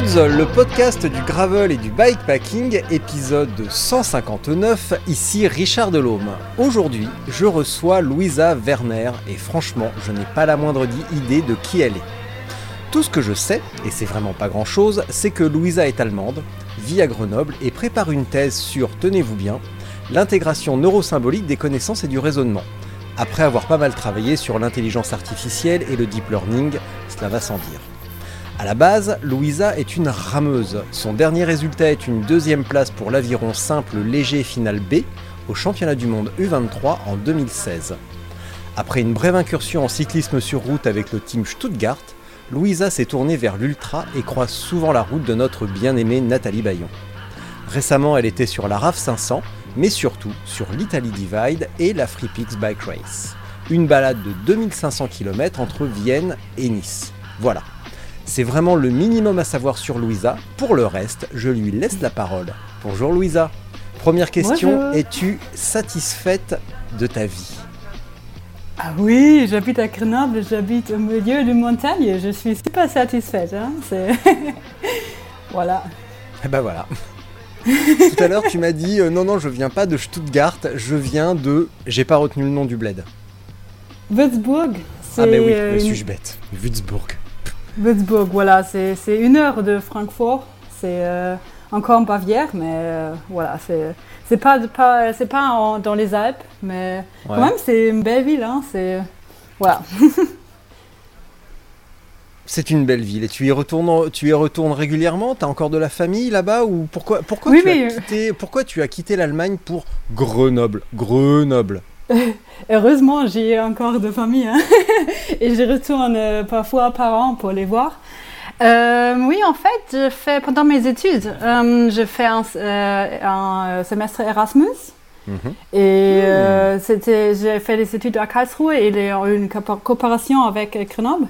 Le podcast du gravel et du bikepacking, épisode 159, ici Richard Delhomme. Aujourd'hui, je reçois Louisa Werner et franchement, je n'ai pas la moindre idée de qui elle est. Tout ce que je sais, et c'est vraiment pas grand chose, c'est que Louisa est allemande, vit à Grenoble et prépare une thèse sur, tenez-vous bien, l'intégration neurosymbolique des connaissances et du raisonnement. Après avoir pas mal travaillé sur l'intelligence artificielle et le deep learning, cela va sans dire. À la base, Louisa est une rameuse. Son dernier résultat est une deuxième place pour l'aviron simple léger final B au championnat du monde U23 en 2016. Après une brève incursion en cyclisme sur route avec le team Stuttgart, Louisa s'est tournée vers l'ultra et croise souvent la route de notre bien-aimée Nathalie Bayon. Récemment, elle était sur la RAF 500, mais surtout sur l'Italy Divide et la Freepix Bike Race. Une balade de 2500 km entre Vienne et Nice. Voilà, c'est vraiment le minimum à savoir sur Louisa. Pour le reste, je lui laisse la parole. Bonjour Louisa. Première question, es-tu satisfaite de ta vie? Ah oui, j'habite à Grenoble, j'habite au milieu de montagne, je suis super satisfaite. Hein voilà. Eh ben voilà. Tout à l'heure, tu m'as dit euh, non, non, je viens pas de Stuttgart, je viens de. J'ai pas retenu le nom du bled. Würzburg. Ah, ben oui, euh, suis-je bête. Würzburg. Würzburg, voilà, c'est une heure de Francfort. C'est euh, encore en Bavière, mais euh, voilà, c'est pas, pas, pas dans les Alpes, mais quand même, c'est une belle ville. Hein, c'est voilà. c'est une belle ville et tu y retournes, tu y retournes régulièrement? T'as encore de la famille là-bas ou pourquoi, pourquoi, tu as quitté, pourquoi tu as quitté l'Allemagne pour Grenoble, Grenoble Heureusement, j'ai encore de famille hein. et je retourne euh, parfois par an pour les voir. Euh, oui, en fait, je fais pendant mes études, euh, je fais un, un semestre Erasmus. Mhm. Et hmm. c'était, j'ai fait les études à Karlsruhe et a une coopération avec Grenoble.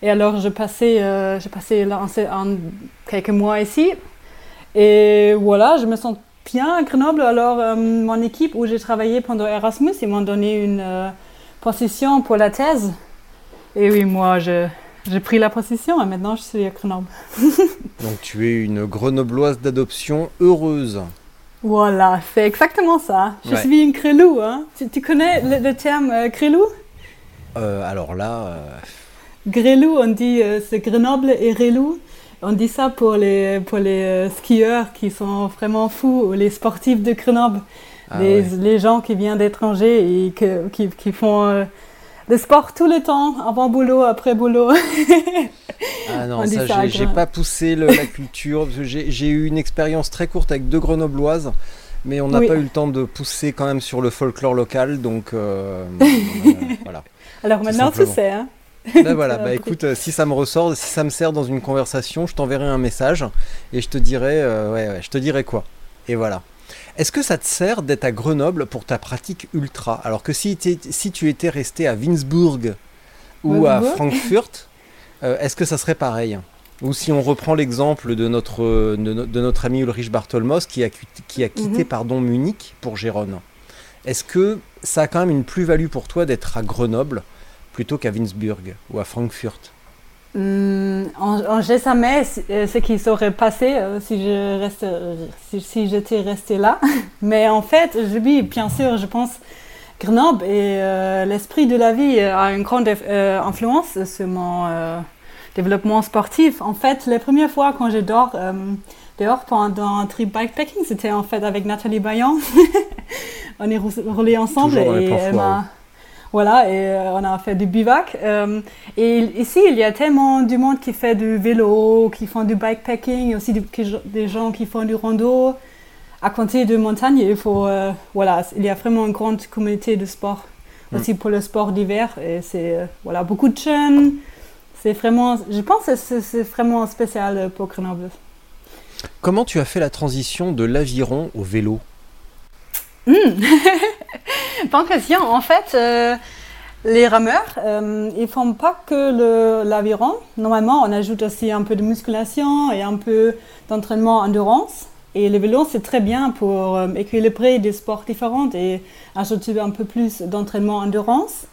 Et alors, je passais, j'ai passé quelques mois ici. Et voilà, je me sens bien à Grenoble. Alors, euh, mon équipe où j'ai travaillé pendant Erasmus, ils m'ont donné une euh, position pour la thèse. Et oui, moi, j'ai pris la position et maintenant je suis à Grenoble. Donc, tu es une grenobloise d'adoption heureuse. Voilà, c'est exactement ça. Je suis une crélou. Hein. Tu, connais le, terme euh, crélou Alors là. Grélou, on dit c'est Grenoble et Rélou. On dit ça pour les, pour les euh, skieurs qui sont vraiment fous, les sportifs de Grenoble, ah les, les, gens qui viennent d'étrangers et que, qui, qui, font euh, le sport tout le temps, avant boulot, après boulot. ah non, ça, j'ai pas poussé la culture. J'ai eu une expérience très courte avec deux grenobloises mais on n'a pas eu le temps de pousser quand même sur le folklore local, donc euh, voilà. Alors maintenant tu sais, hein ben voilà, bah écoute, euh, si ça me ressort, si ça me sert dans une conversation, je t'enverrai un message et je te dirai, euh, ouais, je te dirai quoi. Et voilà. Est-ce que ça te sert d'être à Grenoble pour ta pratique ultra? Alors que si, si tu étais resté à Winzburg ou à Frankfurt, euh, est-ce que ça serait pareil? Ou si on reprend l'exemple de notre, de, notre ami Ulrich Bartolmos qui a, qui a quitté mhm. pardon, Munich pour Gérone, est-ce que ça a quand même une plus-value pour toi d'être à Grenoble plutôt qu'à Winzburg ou à Frankfurt hmm, On ne jamais ce qui serait passé euh, si je reste, euh, si, j'étais resté là. Mais en fait, je, oui, bien sûr, je pense Grenoble et euh, l'esprit de la vie a une grande influence sur mon développement sportif. En fait, les premières fois quand je dors dehors pendant un trip bikepacking, c'était en fait avec Nathalie Bayan. on est roulé ensemble et elle m'a Voilà, et euh, on a fait du bivac. Euh, et ici, il y a tellement du monde qui fait du vélo, qui font du bikepacking, aussi des gens qui font du rando. À côté de montagne, il faut, euh, voilà, il y a vraiment une grande communauté de sport, aussi pour le sport d'hiver. Et c'est, euh, voilà, beaucoup de jeunes. C'est vraiment, je pense que c'est c'est vraiment spécial pour Grenoble. Comment tu as fait la transition de l'aviron au vélo? Bonne question. En fait, euh, les rameurs, euh, ils font pas que l'aviron. Normalement, on ajoute aussi un peu de musculation et un peu d'entraînement endurance. Et le vélo, c'est très bien pour euh, équilibrer des sports différents et ajouter un peu plus d'entraînement endurance.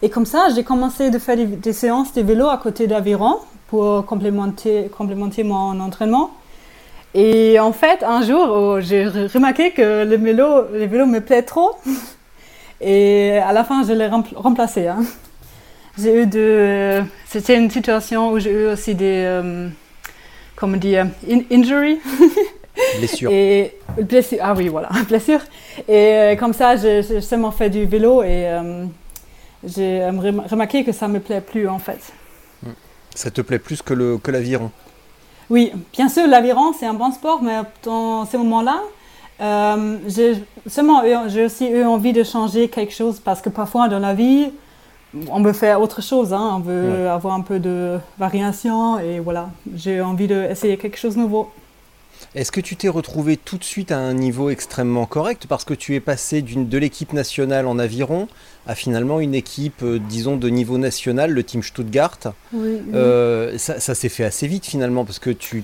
Et comme ça, j'ai commencé de faire des, des séances de vélo à côté d'aviron pour complémenter, complémenter mon entraînement. Et en fait, un jour, oh, j'ai re- remarqué que le vélo, le vélo me plaît trop. Et à la fin, je l'ai rempl- remplacé. hein. J'ai eu de. C'était une situation où j'ai eu aussi des. euh, comment dire in- Injury. Blessure. Et blessure. Ah oui, voilà, blessure. Et euh, comme ça, j'ai seulement fait du vélo et euh, j'ai euh, rem- remarqué que ça me plaît plus en fait. Ça te plaît plus que l'aviron? Oui, bien sûr, l'aviron, c'est un bon sport, mais dans ces moments-là, euh, j'ai seulement j'ai aussi eu envie de changer quelque chose parce que parfois dans la vie, on veut faire autre chose, hein, on veut Ouais. avoir un peu de variation et voilà, j'ai envie d'essayer quelque chose de nouveau. Est-ce que tu t'es retrouvé tout de suite à un niveau extrêmement correct parce que tu es passé d'une de l'équipe nationale en aviron à finalement une équipe, euh, disons, de niveau national, le team Stuttgart? Oui, Euh, ça, ça s'est fait assez vite finalement parce que tu,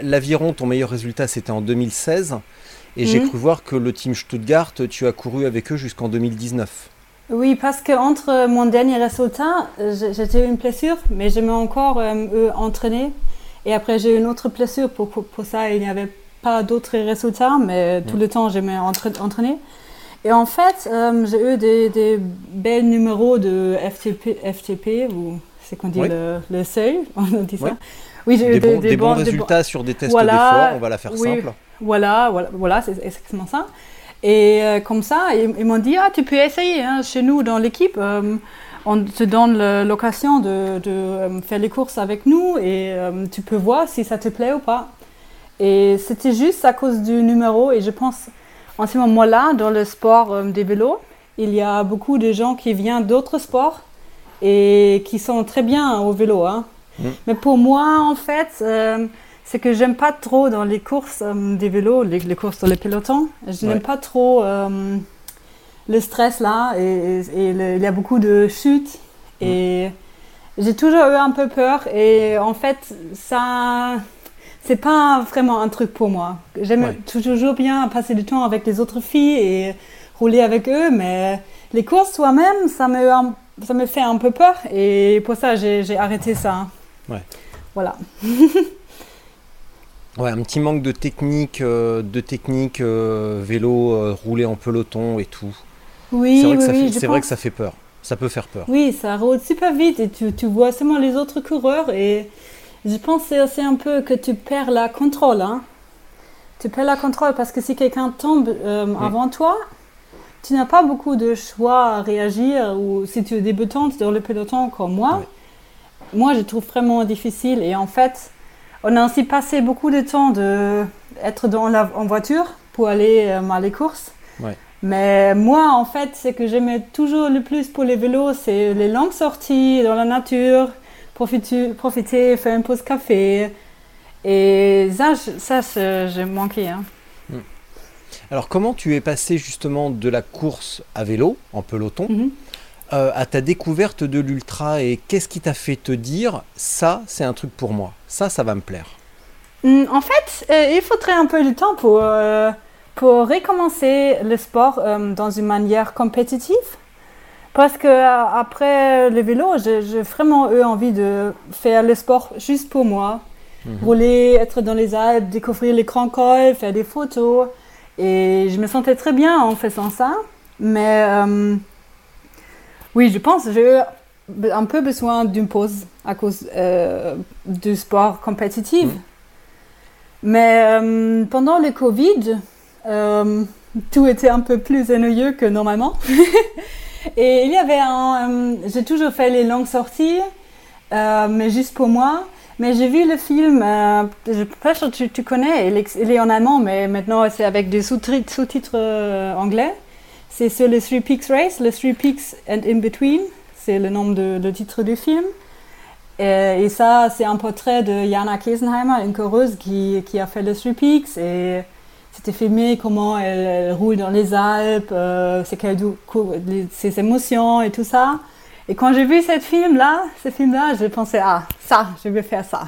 l'aviron, ton meilleur résultat c'était en 2016 et j'ai Mhm. cru voir que le team Stuttgart, tu as couru avec eux jusqu'en 2019. Oui, parce que entre mon dernier résultat, j'ai- j'étais eu une blessure, mais je m'ai encore euh, eu entraîné. Et après, j'ai eu une autre blessure. Pour, pour, ça, il n'y avait pas d'autres résultats, mais tout le temps, je m'ai entra- entraîné. Et en fait, euh, j'ai eu des, des belles numéros de FTP, FTP ou c'est qu'on dit Oui. le, le seuil, on dit ça. Oui. Oui, j'ai Des, eu bons, des bons résultats sur des tests Voilà, d'effort, on va la faire oui. simple. Voilà, voilà, voilà c'est exactement ça. Et euh, comme ça, ils, ils m'ont dit, ah, tu peux essayer hein, chez nous dans l'équipe. euh, on te donne l'occasion de, de, euh, faire les courses avec nous et euh, tu peux voir si ça te plaît ou pas. Et c'était juste à cause du numéro. Et je pense, en ce moment-là, dans le sport euh, des vélos, il y a beaucoup de gens qui viennent d'autres sports et qui sont très bien au vélo. hein. Mm. Mais pour moi, en fait, euh, c'est que j'aime pas trop dans les courses des vélos, les, les courses dans les pelotons. Je Ouais. n'aime pas trop le stress là et, et- et le- il y a beaucoup de chutes et j'ai toujours eu un peu peur et en fait ça c'est pas vraiment un truc pour moi. J'aime Ouais. toujours bien passer du temps avec les autres filles et rouler avec eux, mais les courses soi-même ça me ça me fait un peu peur et pour ça j'ai j'ai arrêté ça. Ouais. Voilà. Ouais, un petit manque de technique, euh, de technique euh, vélo, euh, rouler en peloton et tout. Oui, c'est vrai, que, oui, ça oui, fait, je c'est vrai que pense. ça fait peur. Ça peut faire peur. Oui, ça roule super vite et tu, tu vois seulement les autres coureurs et je pense c'est aussi un peu que tu perds la contrôle. Hein. Tu perds la contrôle parce que si quelqu'un tombe euh, avant toi, tu n'as pas beaucoup de choix à réagir ou si tu es débutante dans le peloton comme moi, moi je trouve vraiment difficile et en fait on a aussi passé beaucoup de temps de être dans la, en voiture pour aller euh, à les courses. Ouais. Mais moi, en fait, c'est que j'aimais toujours le plus pour les vélos, c'est les longues sorties dans la nature, profiter, profiter faire une pause café. Et ça, ça j'ai manqué. Hein. Alors comment tu es passé justement de la course à vélo, en peloton, Mhm. euh, à ta découverte de l'ultra? Et qu'est-ce qui t'a fait te dire ça c'est un truc pour moi, ça ça va me plaire? Hum, En fait, euh, il faudrait un peu de temps pour, euh, pour recommencer le sport euh, dans une manière compétitive. Parce que euh, après le vélo, j'ai vraiment eu envie de faire le sport juste pour moi. Rouler, être dans les Alpes, découvrir les grands cols, faire des photos. Et je me sentais très bien en faisant ça. Mais euh, oui, je pense que j'ai eu un peu besoin d'une pause à cause euh, du sport compétitif. Mais euh, pendant le Covid, euh, tout était un peu plus ennuyeux que normalement. Et il y avait un. euh, j'ai toujours fait les longues sorties, euh, mais juste pour moi. Mais j'ai vu le film, je ne sais pas si tu, connais, il est, en allemand, mais maintenant c'est avec des sous-titres anglais. C'est sur le Three Peaks Race, le Three Peaks and In Between, c'est le nom de titre du film. Et, ça, c'est un portrait de Jana Kesenheimer, une coureuse qui, qui a fait le Three Peaks. Et c'était filmé comment elle, elle roule dans les Alpes, euh, ses émotions et tout ça. Et quand j'ai vu ce film-là, ce film-là, j'ai pensé, ah, ça, je vais faire ça.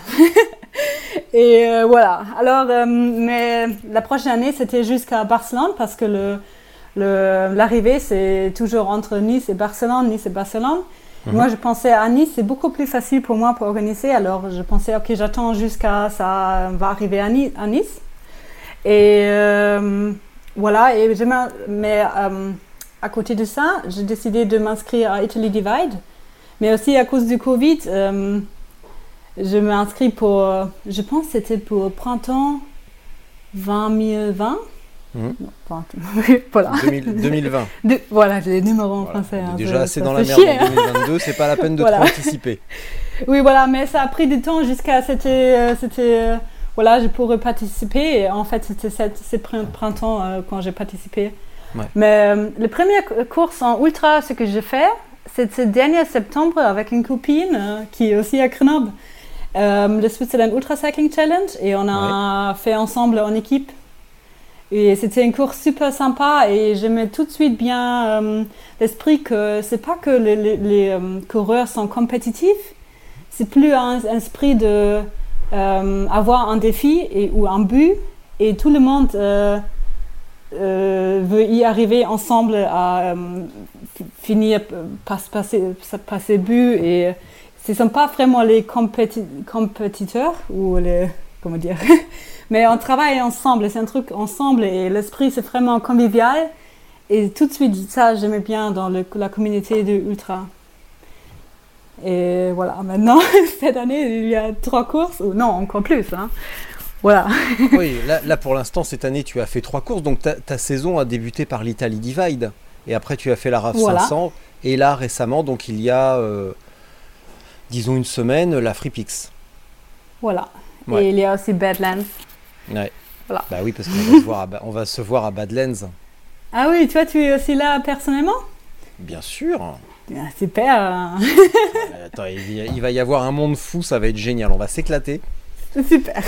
et euh, voilà. Alors, euh, mais la prochaine année, c'était jusqu'à Barcelone parce que le, l'arrivée, c'est toujours entre Nice et Barcelone, Nice et Barcelone. Moi, je pensais à Nice, c'est beaucoup plus facile pour moi pour organiser. Alors, je pensais, ok, j'attends jusqu'à ça va arriver à Nice. Et euh, voilà, et mais euh, à côté de ça, j'ai décidé de m'inscrire à Italy Divide. Mais aussi à cause du Covid, euh, je m'inscris pour, je pense que c'était pour printemps 2020. Mhm. Non, pas- oui, voilà. 2000 2020. De- voilà, j'ai les numéros en Voilà. français. Hein, déjà assez dans la merde chier, en hein. 2022, c'est pas la peine de Voilà. trop anticiper. Oui, voilà, mais ça a pris du temps jusqu'à c'était c'était voilà, je pourrais participer. Et en fait, c'était ce prin- printemps euh, quand j'ai participé. Ouais. Mais euh, le premier cou- course en ultra, ce que j'ai fait, c'était dernier septembre avec une copine euh, qui est aussi à Grenoble, euh, le Switzerland Ultra Cycling Challenge, et on a fait ensemble en équipe. Et c'était une course super sympa et j'aimais tout de suite bien euh, l'esprit que c'est pas que les, les- les, coureurs sont compétitifs, c'est plus un, un esprit de euh, avoir un défi et, ou un but et tout le monde euh, euh, veut y arriver ensemble à fi- finir par passer, passer but et ce ne sont pas vraiment les compéti- compétiteurs ou les comment dire mais on travaille ensemble c'est un truc ensemble et l'esprit c'est vraiment convivial et tout de suite ça j'aimais bien dans la communauté de ultra et voilà maintenant cette année il y a trois courses ou non encore plus hein. voilà Oui, là, là, pour l'instant, cette année, tu as fait trois courses, donc ta, ta saison a débuté par l'Italie Divide. Et après, tu as fait la RAF Voilà. 500. Et là, récemment, donc il y a, euh, disons, une semaine, la Freepix. voilà Ouais. et il y a aussi Badlands Ouais. Voilà. Bah oui, parce qu'on va, se voir à Ba- on va se voir à Badlands. ah oui toi tu es aussi là personnellement? Bien sûr. Ah, super Euh, Attends, il, va y avoir un monde fou, ça va être génial. On va s'éclater. super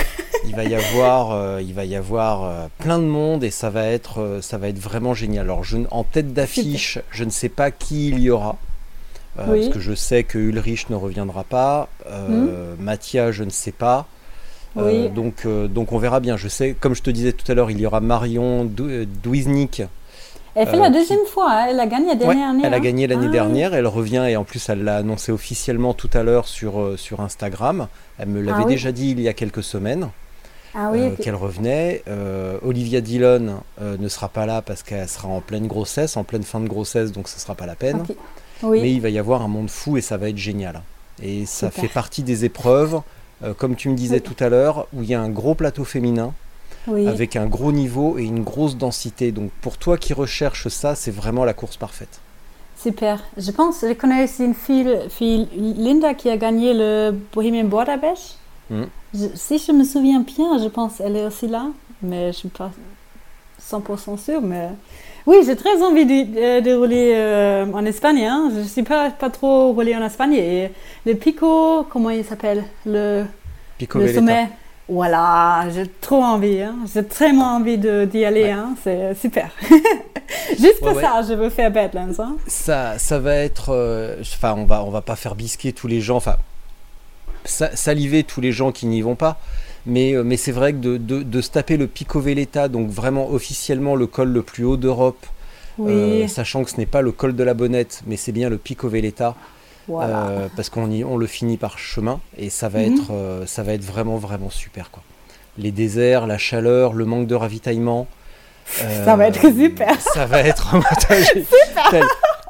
Il va y avoir, euh, il va y avoir euh, plein de monde et ça va être, euh, ça va être vraiment génial. Alors, je, en tête d'affiche, je ne sais pas qui il y aura. euh, Oui. Parce que je sais que Ulrich ne reviendra pas. Euh, Mathia, je ne sais pas. Euh, Oui. donc, euh, donc on verra bien. Je sais, comme je te disais tout à l'heure, il y aura Marion euh, Douiznik. Elle fait Euh, la qui- deuxième fois hein. elle a gagné la Ouais, dernière année elle a hein. gagné l'année Ah, dernière, elle revient et en plus elle l'a annoncé officiellement tout à l'heure sur, euh, sur Instagram. Elle me l'avait Ah oui. déjà dit il y a quelques semaines. ah oui euh, qu'elle revenait. Euh, Olivia Dillon euh, ne sera pas là parce qu'elle sera en pleine grossesse, en pleine fin de grossesse, donc ce sera pas la peine. Mais il va y avoir un monde fou et ça va être génial. Et ça Super. fait partie des épreuves, euh, comme tu me disais tout à l'heure, où il y a un gros plateau féminin oui avec un gros niveau et une grosse densité. Donc pour toi qui recherches ça, c'est vraiment la course parfaite. Super. Je pense, je connais aussi une fille, fille Linda qui a gagné le Bohemian. Mhm. Je- si je me souviens bien, je pense qu'elle est aussi là, mais je suis pas 100% sûre. Mais oui, j'ai très envie de, euh, de rouler euh, en Espagne. Hein. Je suis pas pas trop roulé en Espagne et le Pico, comment il s'appelle, le, Pico le Velletta. sommet. Voilà, j'ai trop envie. Hein. J'ai vraiment envie d'y aller. Hein. C'est super. Juste pour Ouais, ouais. ça, je veux faire Badlands. Hein. ça, ça va être. euh, Enfin, on va, on va pas faire bisquer tous les gens. Enfin, sa- saliver tous les gens qui n'y vont pas. Mais, euh, mais c'est vrai que de, de- de se taper le Pico Velletta, donc vraiment officiellement le col le plus haut d'Europe, Oui, euh, sachant que ce n'est pas le col de la Bonnette, mais c'est bien le Pico Velletta, voilà. euh, parce qu'on y- on le finit par chemin, et ça va, Mhm. être, euh, ça va être vraiment, vraiment super. Quoi. Les déserts, la chaleur, le manque de ravitaillement. Ça va être super. Ça va être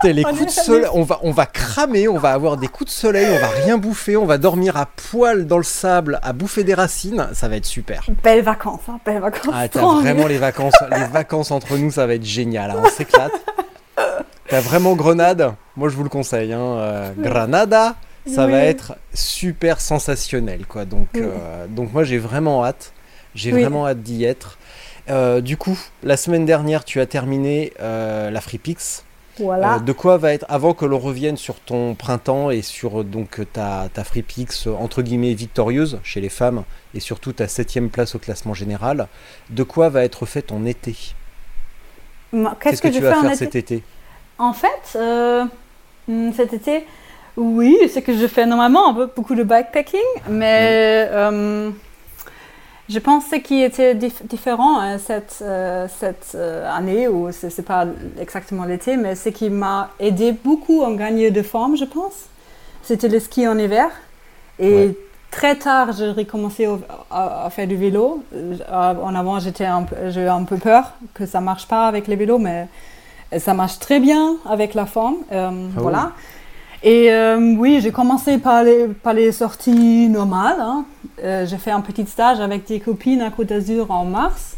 tel les On coups de soleil. On va, on va cramer, on va avoir des coups de soleil, on va rien bouffer, on va dormir à poil dans le sable, à bouffer des racines. Ça va être super. Belles vacances, hein, belles vacances. Ah, t'as vraiment les vacances, les vacances entre nous, ça va être génial. hein, on s'éclate. T'as vraiment Grenade, moi je vous le conseille. Hein, euh, Granada, ça va être super sensationnel. quoi. Donc, Oui. euh, donc moi j'ai vraiment hâte. J'ai Oui. vraiment hâte d'y être. Euh, du coup, la semaine dernière, tu as terminé la FreePix. Voilà. Euh, de quoi va être, avant que l'on revienne sur ton printemps et sur donc ta, ta FreePix euh, entre guillemets victorieuse chez les femmes et surtout ta septième place au classement général, de quoi va être fait ton été? Qu'est-ce que, tu vas faire été? cet été? En fait, euh, hmm, cet été, oui, c'est que je fais normalement un peu beaucoup de bikepacking, mais euh, je pense que ce qui était dif- différent euh, cette, euh, cette année, ou c'est c'est pas exactement l'été, mais ce qui m'a aidé beaucoup en gagner de forme, je pense, c'était le ski en hiver. Et Ouais. très tard, j'ai recommencé au- à, à faire du vélo. En avant, j'étais un peu- j'ai eu un peu peur que ça marche pas avec les vélos, mais ça marche très bien avec la forme. euh, Ah voilà. Et euh, oui, j'ai commencé par les, par les sorties normales. hein. Euh, j'ai fait un petit stage avec des copines à Côte d'Azur en mars.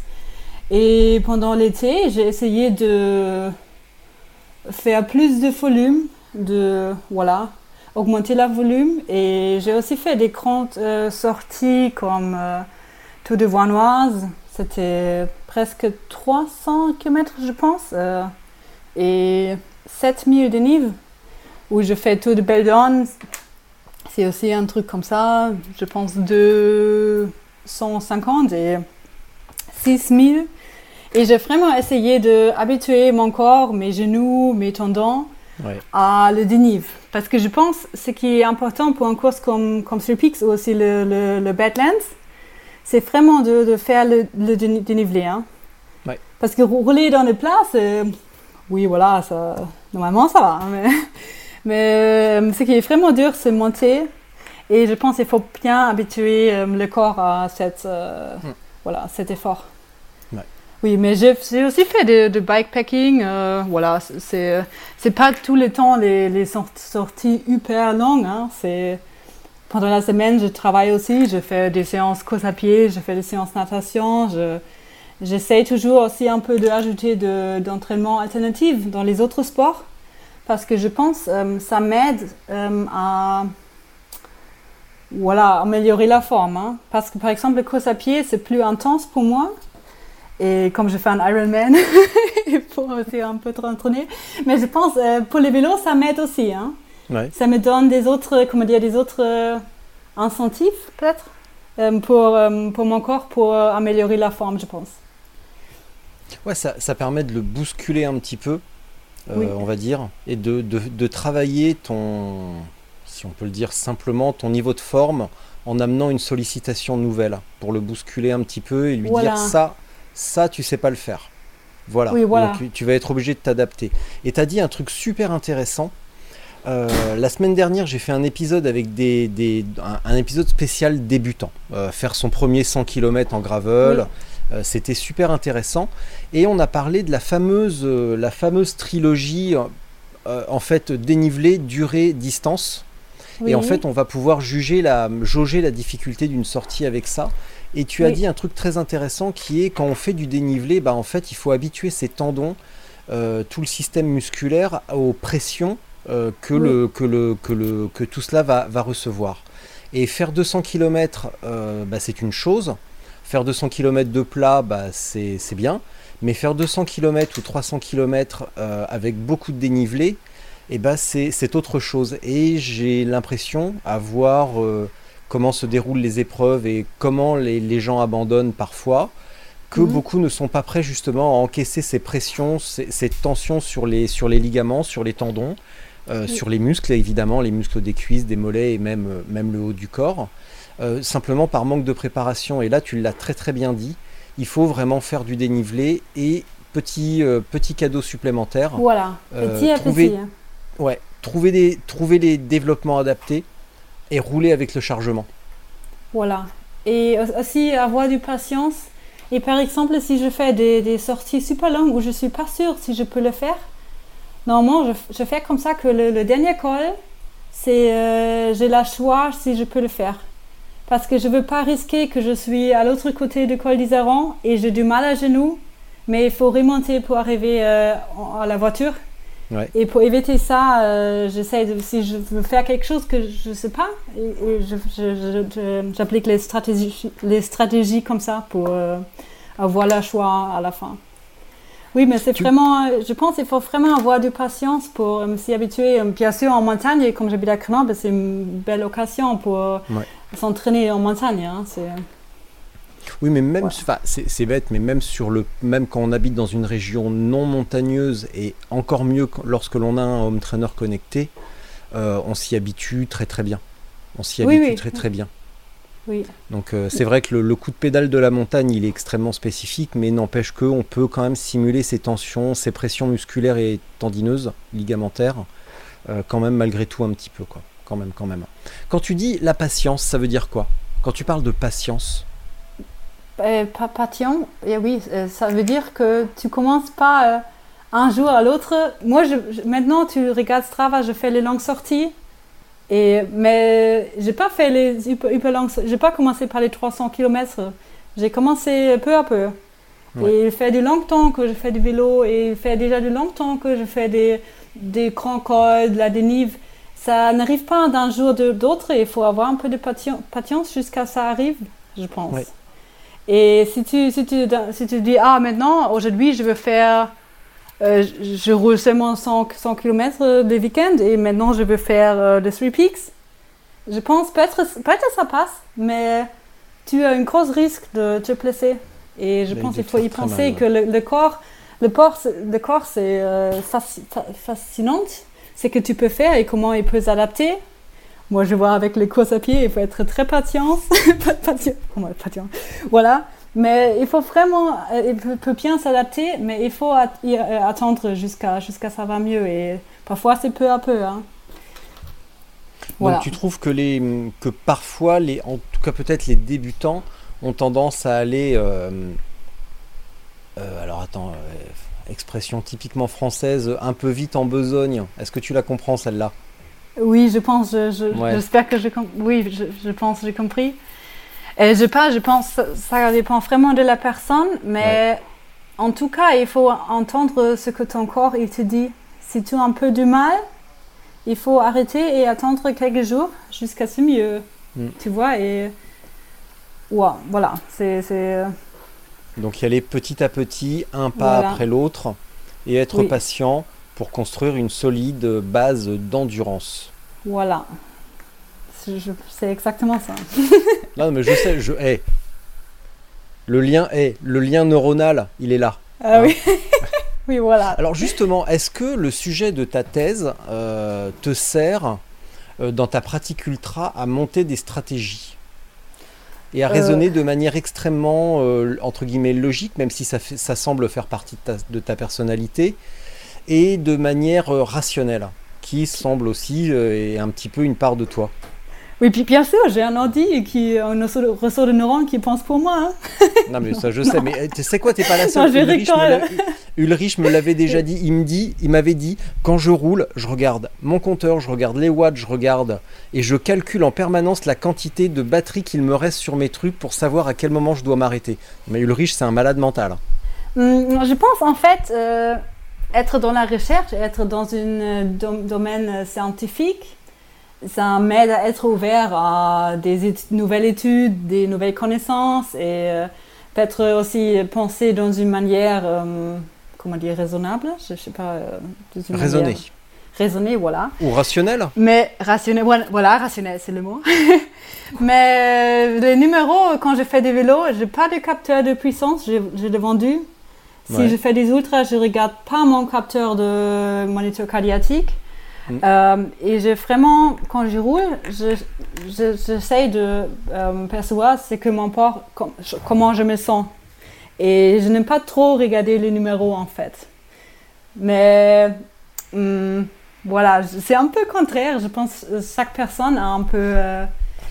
Et pendant l'été, j'ai essayé de faire plus de volume, de voilà, augmenter la volume. Et j'ai aussi fait des grandes sorties comme Tour de Voinoise. C'était presque 300 km, je pense. euh, et 7000 de Nive, où je fais Tour de Beldon. C'est aussi un truc comme ça, je pense 250 et 6000. Et j'ai vraiment essayé d'habituer mon corps, mes genoux, mes tendons Ouais. à le dénive. Parce que je pense ce qui est important pour une course comme, comme Three Peaks ou aussi le, le, le Badlands, c'est vraiment de, de faire le, le déni- dénivelé. Hein. Ouais. Parce que rou- rouler dans les plats, c'est... Oui, voilà, ça, normalement ça va. hein, Mais, mais euh, ce qui est vraiment dur, c'est monter. Et je pense qu'il faut bien habituer euh, le corps à cette, euh, voilà, cet effort. Ouais. Oui, mais j'ai aussi fait de, de bikepacking. euh, voilà, c'est- pas tout le temps les, les sort- sorties hyper longues. hein, c'est pendant la semaine, je travaille aussi. Je fais des séances course à pied, je fais des séances natation. Je j'essaye toujours aussi un peu d'ajouter de, d'entraînement alternatif dans les autres sports parce que je pense euh, ça m'aide euh, à voilà améliorer la forme. hein. Parce que par exemple, le course à pied c'est plus intense pour moi. Et comme je fais un Ironman, il faut aussi un peu entraîner. Mais je pense, euh, pour les vélos, ça m'aide aussi. Hein. Ouais. Ça me donne des autres, comment dire, des autres euh, incentives, peut-être, pour, pour mon corps, pour améliorer la forme, je pense. Ouais, ça, ça permet de le bousculer un petit peu, euh, Oui. on va dire, et de, de, de travailler ton, si on peut le dire simplement, ton niveau de forme en amenant une sollicitation nouvelle pour le bousculer un petit peu et lui Voilà. dire ça, ça tu sais pas le faire. Voilà. Oui, voilà. Donc tu- vas être obligé de t'adapter. Et tu as dit un truc super intéressant. Euh, la semaine dernière, j'ai fait un épisode avec des, des- un, un épisode spécial débutant. Euh, faire son premier 100 km en gravel. Oui. Euh, C'était super intéressant. Et on a parlé de la fameuse, euh, la fameuse trilogie, euh, en fait, dénivelé, durée, distance. Et en fait, on va pouvoir juger la, jauger la difficulté d'une sortie avec ça. Et tu as dit un truc très intéressant qui est quand on fait du dénivelé, bah, en fait, il faut habituer ses tendons, euh, tout le système musculaire aux pressions euh, que, Oui. le, que, le, que, le, que tout cela va, va recevoir. Et faire 200 km, bah, c'est une chose. Faire 200 km de plat, bah, c'est bien. Mais faire 200 km ou 300 km euh, avec beaucoup de dénivelé, eh ben c'est autre chose. Et j'ai l'impression à voir euh, comment se déroulent les épreuves et comment les, les gens abandonnent parfois, que Mhm. beaucoup ne sont pas prêts justement à encaisser ces pressions, ces, ces tensions sur les, sur les ligaments, sur les tendons, euh, Oui. sur les muscles évidemment, les muscles des cuisses, des mollets et même, même le haut du corps, euh, simplement par manque de préparation. Et là, tu l'as très très bien dit, il faut vraiment faire du dénivelé et petit, euh, petit cadeau supplémentaire. Voilà, Euh, petit à trouver- petit. hein. Ouais, trouver des, trouver les développements adaptés et rouler avec le chargement. Voilà. Et au- aussi avoir du patience. Et par exemple, si je fais des, des sorties super longues où je suis pas sûre si je peux le faire, normalement, je, je fais comme ça que le, le dernier col, c'est euh, j'ai la choix si je peux le faire. Parce que je veux pas risquer que je suis à l'autre côté du col d'Isaron et j'ai du mal à genoux, mais il faut remonter pour arriver euh, à la voiture. Ouais. Et pour éviter ça, euh, j'essaie de, si je veux faire quelque chose que je ne sais pas, et, j'applique les stratégies, les stratégies comme ça pour euh, avoir le choix à la fin. Oui, mais c'est Tu- vraiment, euh, je pense qu'il faut vraiment avoir de patience pour euh, s'y habituer. Euh, Bien sûr, en montagne, comme j'habite à Grenoble, c'est une belle occasion pour Ouais. s'entraîner en montagne. hein, Oui, mais même, Ouais. c'est bête, mais même sur le, même quand on habite dans une région non montagneuse et encore mieux lorsque l'on a un home trainer connecté, euh, on s'y habitue très très bien. On s'y Oui, habitue oui. très très bien. Oui. Donc euh, c'est vrai que le, le coup de pédale de la montagne, il est extrêmement spécifique, mais n'empêche qu'on peut quand même simuler ces tensions, ces pressions musculaires et tendineuses, ligamentaires, euh, quand même malgré tout un petit peu, quoi. Quand même, quand même. Quand tu dis la patience, ça veut dire quoi? Quand tu parles de patience, Euh, pas patient, et oui, euh, ça veut dire que tu commences pas un jour à l'autre. Moi, je, je- maintenant, tu regardes Strava, je fais les longues sorties. Et, mais j'ai pas fait les hyper, longues J'ai pas commencé par les 300 km. J'ai commencé peu à peu. Ouais. Et il fait du long temps que je fais du vélo et il fait déjà du long temps que je fais des, des grands cols, de la dénive. Ça n'arrive pas d'un jour de l'autre. Il faut avoir un peu de pati- patience jusqu'à ça arrive, je pense. Ouais. Et si tu, si, tu, si tu dis, ah maintenant, aujourd'hui, je veux faire, euh, je, roule seulement 100, 100 km le week-end et maintenant je veux faire euh, le Three Peaks, je pense peut-être peut-être ça passe, mais tu as un gros risque de te blesser. Et je Mais pense qu'il faut y penser mal, que le, le corps, le corps, c'est- le corps c'est euh, fasci- fa- fascinant, c'est que tu peux faire et comment il peut s'adapter. Moi, je vois avec les courses à pied, il faut être très patient. patient. Comment patient Voilà. Mais il faut vraiment, euh, il peut, bien s'adapter, mais il faut euh, attendre jusqu'à jusqu'à ça va mieux. Et parfois, c'est peu à peu. Hein. Voilà. Donc tu trouves que, les, que parfois, les, en tout cas peut-être les débutants, ont tendance à aller... euh, euh, alors attends, euh, expression typiquement française, un peu vite en besogne. Est-ce que tu la comprends celle-là? Oui, je pense, je- je- Ouais. j'espère que compris. Oui, je, je pense, j'ai compris. Et je pas, je pense, ça dépend vraiment de la personne, mais en tout cas, il faut entendre ce que ton corps il te dit. Si tu as un peu du mal, il faut arrêter et attendre quelques jours jusqu'à ce mieux. Mm. Tu vois, et ouais, voilà, c'est c'est- Donc y aller petit à petit, un pas Voilà. après l'autre, et être Oui. patient pour construire une solide base d'endurance. voilà. C'est exactement ça. Non mais je sais, je... hey, le lien est, le lien neuronal, il est là. Ah oui, oui, voilà. Alors justement, est-ce que le sujet de ta thèse euh, te sert euh, dans ta pratique ultra à monter des stratégies et à Euh. raisonner de manière extrêmement entre guillemets logique, même si ça, fait- ça semble faire partie de ta, de ta personnalité, et de manière rationnelle, qui semble aussi est un petit peu une part de toi? Oui, puis bien sûr, j'ai un ordi qui un ressort de, neurones qui pense pour moi. hein. Non mais ça je sais, mais euh, tu sais quoi, t'es pas la seule. Non, Ulrich me Ulrich l'avait déjà dit. Il me dit, il m'avait dit, quand je roule, je regarde mon compteur, je regarde les watts, je regarde et je calcule en permanence la quantité de batterie qu'il me reste sur mes trucs pour savoir à quel moment je dois m'arrêter. Mais Ulrich, c'est un malade mental. Hum, Je pense en fait euh, être dans la recherche, être dans un domaine euh, scientifique, ça m'aide à être ouvert à des nouvelles études, des nouvelles connaissances et euh, peut-être aussi penser dans une manière, euh, comment dire, raisonnable, je sais pas. euh, Raisonner Raisonner, voilà. ou rationnel. Mais rationnel, voilà, rationnel, c'est le mot. Mais euh, les numéros, quand je fais des vélos, je n'ai pas de capteur de puissance, l'ai vendu. Si Ouais. je fais des ultras, je regarde pas mon capteur de moniteur cardiaque. Mm. Euh, et j'ai vraiment, quand je roule, je- je- j'essaie de euh, percevoir ce que mon corps, com- je- comment je me sens. Et je n'aime pas trop regarder les numéros en fait. Mais hum, voilà, je- c'est un peu contraire. Je pense que chaque personne a un peu euh,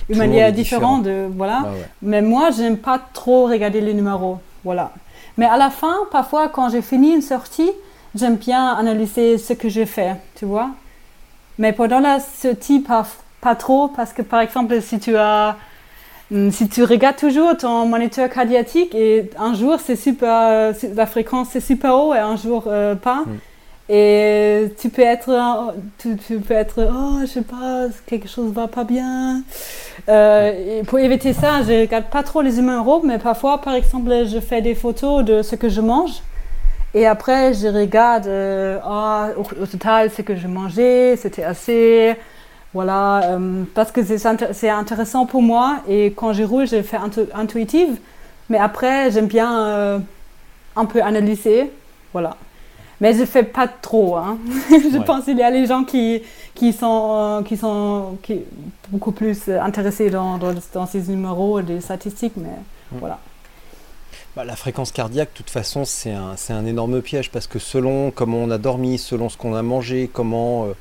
une manière différente de voilà. Ah ouais. Mais moi, j'aime pas trop regarder les numéros. Voilà. Mais à la fin, parfois, quand j'ai fini une sortie, j'aime bien analyser ce que j'ai fait, tu vois. Mais pendant la sortie, pas, pas trop, parce que par exemple, si tu as. hum, Si tu regardes toujours ton moniteur cardiaque et un jour c'est super, euh, la fréquence c'est super haut et un jour euh, pas, Mm. Et tu peux être, tu, tu peux être, oh, je sais pas, quelque chose va pas bien. Euh, pour éviter ça, je regarde pas trop les numéros, mais parfois, par exemple, je fais des photos de ce que je mange. Et après, je regarde, euh, ah, au, au total, ce que je mangeais, c'était assez. Voilà, euh, parce que c'est inté- c'est intéressant pour moi. Et quand je roule, je fais intu- intuitive. Mais après, j'aime bien euh, un peu analyser. Voilà. Mais je fais pas trop. Hein. je Ouais. pense qu'il y a les gens qui, qui sont, qui sont qui, beaucoup plus intéressés dans, dans, dans ces numéros et des statistiques. Mais voilà. Bah, la fréquence cardiaque, de toute façon, c'est un, c'est un énorme piège parce que selon comment on a dormi, selon ce qu'on a mangé, comment euh,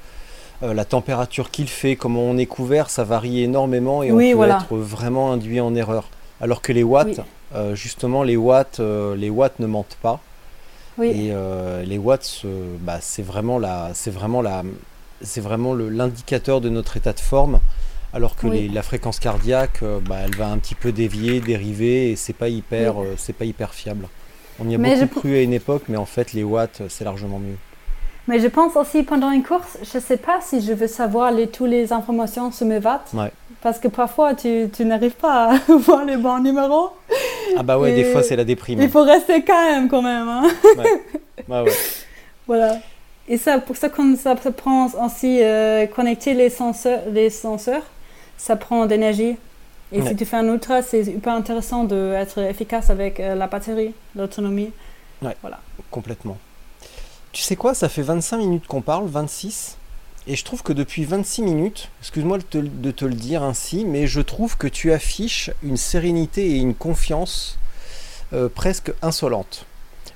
euh, la température qu'il fait, comment on est couvert, ça varie énormément et on peut voilà. être vraiment induit en erreur. Alors que les watts, Oui. euh, justement, les watts, les watts ne mentent pas. Oui. Et euh, les watts, bah, c'est vraiment la, c'est vraiment la, c'est vraiment le- l'indicateur de notre état de forme. Alors que Oui. les- la fréquence cardiaque, euh, bah, elle va un petit peu dévier, dériver, et c'est pas hyper, Oui. euh, c'est pas hyper fiable. On y a Mais beaucoup je- cru à une époque, mais en fait, les watts, euh, c'est largement mieux. Mais je pense aussi pendant une course, je ne sais pas si je veux savoir les, toutes les informations sur mes watts. Ouais. Parce que parfois, tu, tu n'arrives pas à voir les bons numéros. Ah bah ouais, des Et fois, c'est la déprime. Il faut rester calme quand même. hein. Ouais, ouais. voilà. Et ça, pour ça, quand ça, ça prend aussi euh, connecter les senseurs, les senseurs, ça prend d'énergie. Et Ouais. si tu fais un ultra, c'est hyper intéressant d'être efficace avec euh, la batterie, l'autonomie. Complètement. Tu sais quoi, ça fait 25 minutes qu'on parle, 26. Et je trouve que depuis 26 minutes, excuse-moi de te, de te le dire ainsi, mais je trouve que tu affiches une sérénité et une confiance euh, presque insolente.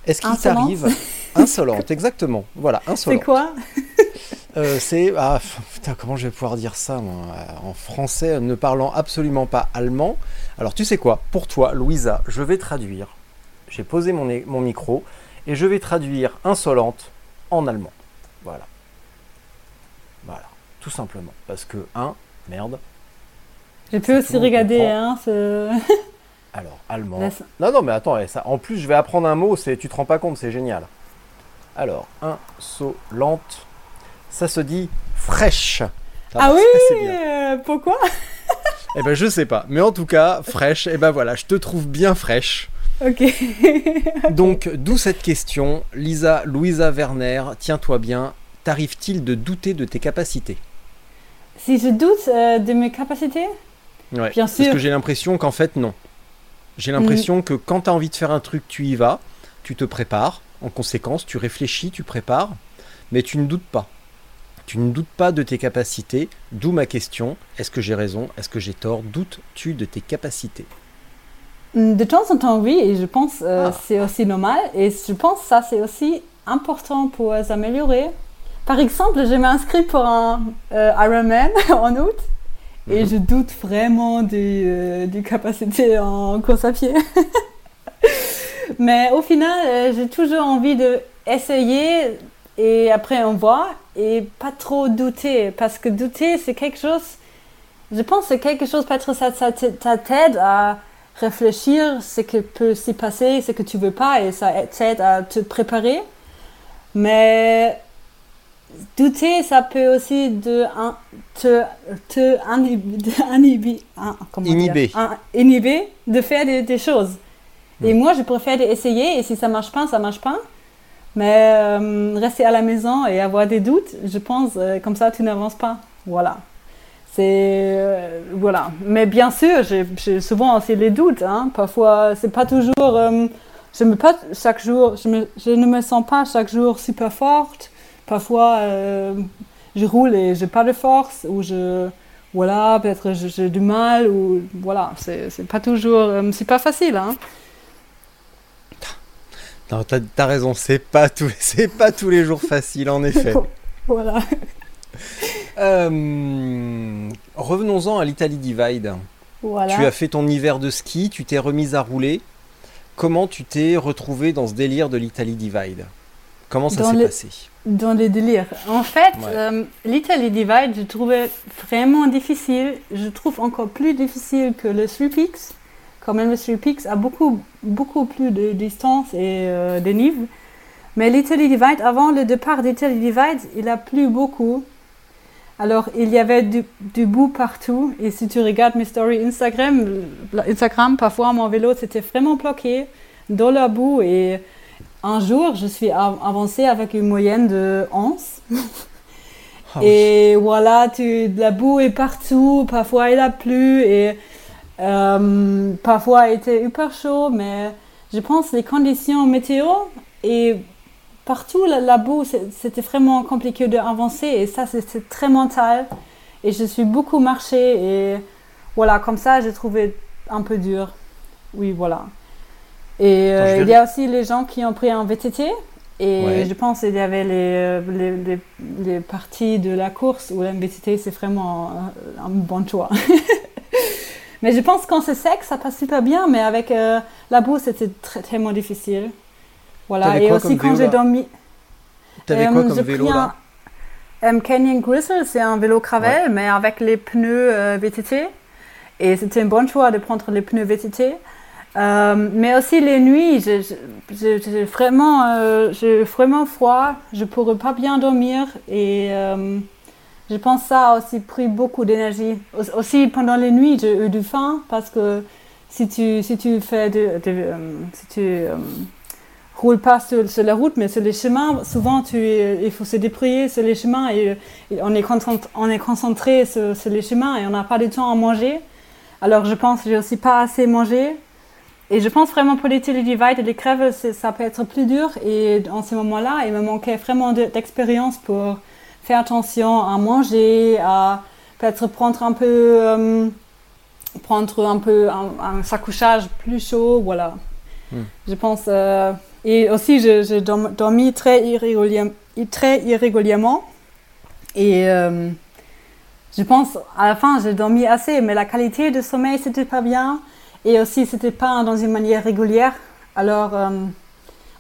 Est-ce qu'il t'arrive Insolente, exactement. Voilà, C'est insolente. quoi Euh, C'est. Ah, putain, comment je vais pouvoir dire ça moi, euh, en français, ne parlant absolument pas allemand Alors, tu sais quoi? Pour toi, Louisa, je vais traduire. J'ai posé mon, micro et je vais traduire insolente en allemand. Voilà. Voilà. Tout simplement. Parce que, un, merde. Je peux tout aussi regarder. Hein, ce- Alors, allemand. Laisse- Non, non, mais attends, ça, en plus, je vais apprendre un mot, c'est, tu te rends pas compte, c'est génial. Alors, insolente, ça se dit fraîche. Ah oui c'est bien. euh, Pourquoi Eh ben, je sais pas, mais en tout cas, fraîche, et ben voilà, je te trouve bien fraîche. Ok. Donc, d'où cette question, Lisa, Louisa Werner, tiens-toi bien, t'arrive-t-il de douter de tes capacités? Si je doute euh, de mes capacités, Ouais, Bien Parce sûr. que j'ai l'impression qu'en fait, non. J'ai l'impression que quand tu as envie de faire un truc, tu y vas, tu te prépares, en conséquence, tu réfléchis, tu prépares, mais tu ne doutes pas. Tu ne doutes pas de tes capacités, d'où ma question, est-ce que j'ai raison, est-ce que j'ai tort, doutes-tu de tes capacités? De temps en temps, oui, et je pense euh, Ah. c'est aussi normal. Et je pense que ça, c'est aussi important pour euh, s'améliorer. Par exemple, je m'inscris pour un euh, Ironman en août et Mhm. je doute vraiment des, euh, des capacités en course à pied. Mais au final, euh, j'ai toujours envie de essayer et après on voit et pas trop douter parce que douter c'est quelque chose, je pense que c'est quelque chose peut-être ça, ça t'aide à réfléchir ce qui peut s'y passer, ce que tu veux pas et ça t'aide à te préparer. Mais douter, ça peut aussi de, un- te, te de un-? Inhiber. Un- inhiber de faire des, des choses. Et moi, je préfère essayer et si ça marche pas, ça marche pas. Mais euh, rester à la maison et avoir des doutes, je pense, euh, comme ça, tu n'avances pas. Voilà. C'est euh, voilà. Mais bien sûr, j'ai souvent aussi les doutes. Hein. Parfois, c'est pas toujours. je me pas chaque jour. Je, me- je ne me sens pas chaque jour super forte. Parfois, euh, je roule et j'ai pas de force ou je voilà peut-être j'ai du mal ou voilà. C'est c'est pas toujours. euh, c'est pas facile. Hein. Non, t'as as raison, c'est pas, c'est pas tous les jours facile, en effet. voilà. Euh, Revenons-en à l'Italie Divide. Voilà. Tu as fait ton hiver de ski, tu t'es remise à rouler. Comment tu t'es retrouvé dans ce délire de l'Italie Divide? Comment ça s'est le- passé? Dans les délires. En fait, Ouais. euh, l'Italie Divide, je trouvais vraiment difficile. Je trouve encore plus difficile que le Three Peaks. Quand même, le Three Peaks a beaucoup, beaucoup plus de distance et euh, de niveaux. Mais l'Italy Divide, avant le départ d'Italy Divide, il a plu beaucoup. Alors, il y avait du, du bout partout. Et si tu regardes mes stories Instagram, Instagram parfois mon vélo s'était vraiment bloqué dans la boue. Et un jour, je suis av- avancée avec une moyenne de 11. Ah oui. et voilà, tu, la boue est partout. Parfois, il a plu. Et euh, parfois, il était hyper chaud. Mais je pense les conditions météo et partout la, la boue, c'était vraiment compliqué d'avancer. Et ça, c'était très mental. Et je suis beaucoup marché. Et voilà, comme ça, j'ai trouvé un peu dur. Oui, voilà. Et Attends, euh, il y a aussi les gens qui ont pris un VTT. Et Ouais. je pense qu'il y avait les, euh, les, les, les parties de la course où le VTT, c'est vraiment un, un bon choix. mais je pense que quand c'est sec, ça passe super bien. Mais avec euh, la boue, c'était très, tellement difficile. Voilà. Et aussi quand j'ai dormi. T'avais Euh, quoi comme vélo là un, euh, Canyon Grizzle, c'est un vélo Gravel, mais avec les pneus euh, VTT. Et c'était un bon choix de prendre les pneus VTT. Euh, mais aussi les nuits, j'ai vraiment, euh, vraiment froid, je pourrais pas bien dormir et euh, je pense que ça a aussi pris beaucoup d'énergie. Au- Aussi pendant les nuits, j'ai eu du faim parce que si tu, si tu fais de, euh, si tu roules pas sur, sur la route mais sur les chemins, souvent tu, il faut se débrouiller sur les chemins et, on, est concentré, on est concentré sur, sur les chemins et on n'a pas du temps à manger. Alors je pense que j'ai aussi pas assez mangé. Et je pense vraiment pour les Divide et les crèves, ça peut être plus dur. Et en ce moment-là, il me manquait vraiment de- d'expérience pour faire attention à manger, à peut-être prendre un peu, euh, prendre un peu un, un accouchage plus chaud, voilà. Hmm. Je pense. euh, et aussi, j'ai dorm- dormi très irrégulièrement. Et euh, je pense, à la fin, j'ai dormi assez, mais la qualité de sommeil, c'était pas bien. Et aussi, c'était pas dans une manière régulière. Alors, euh,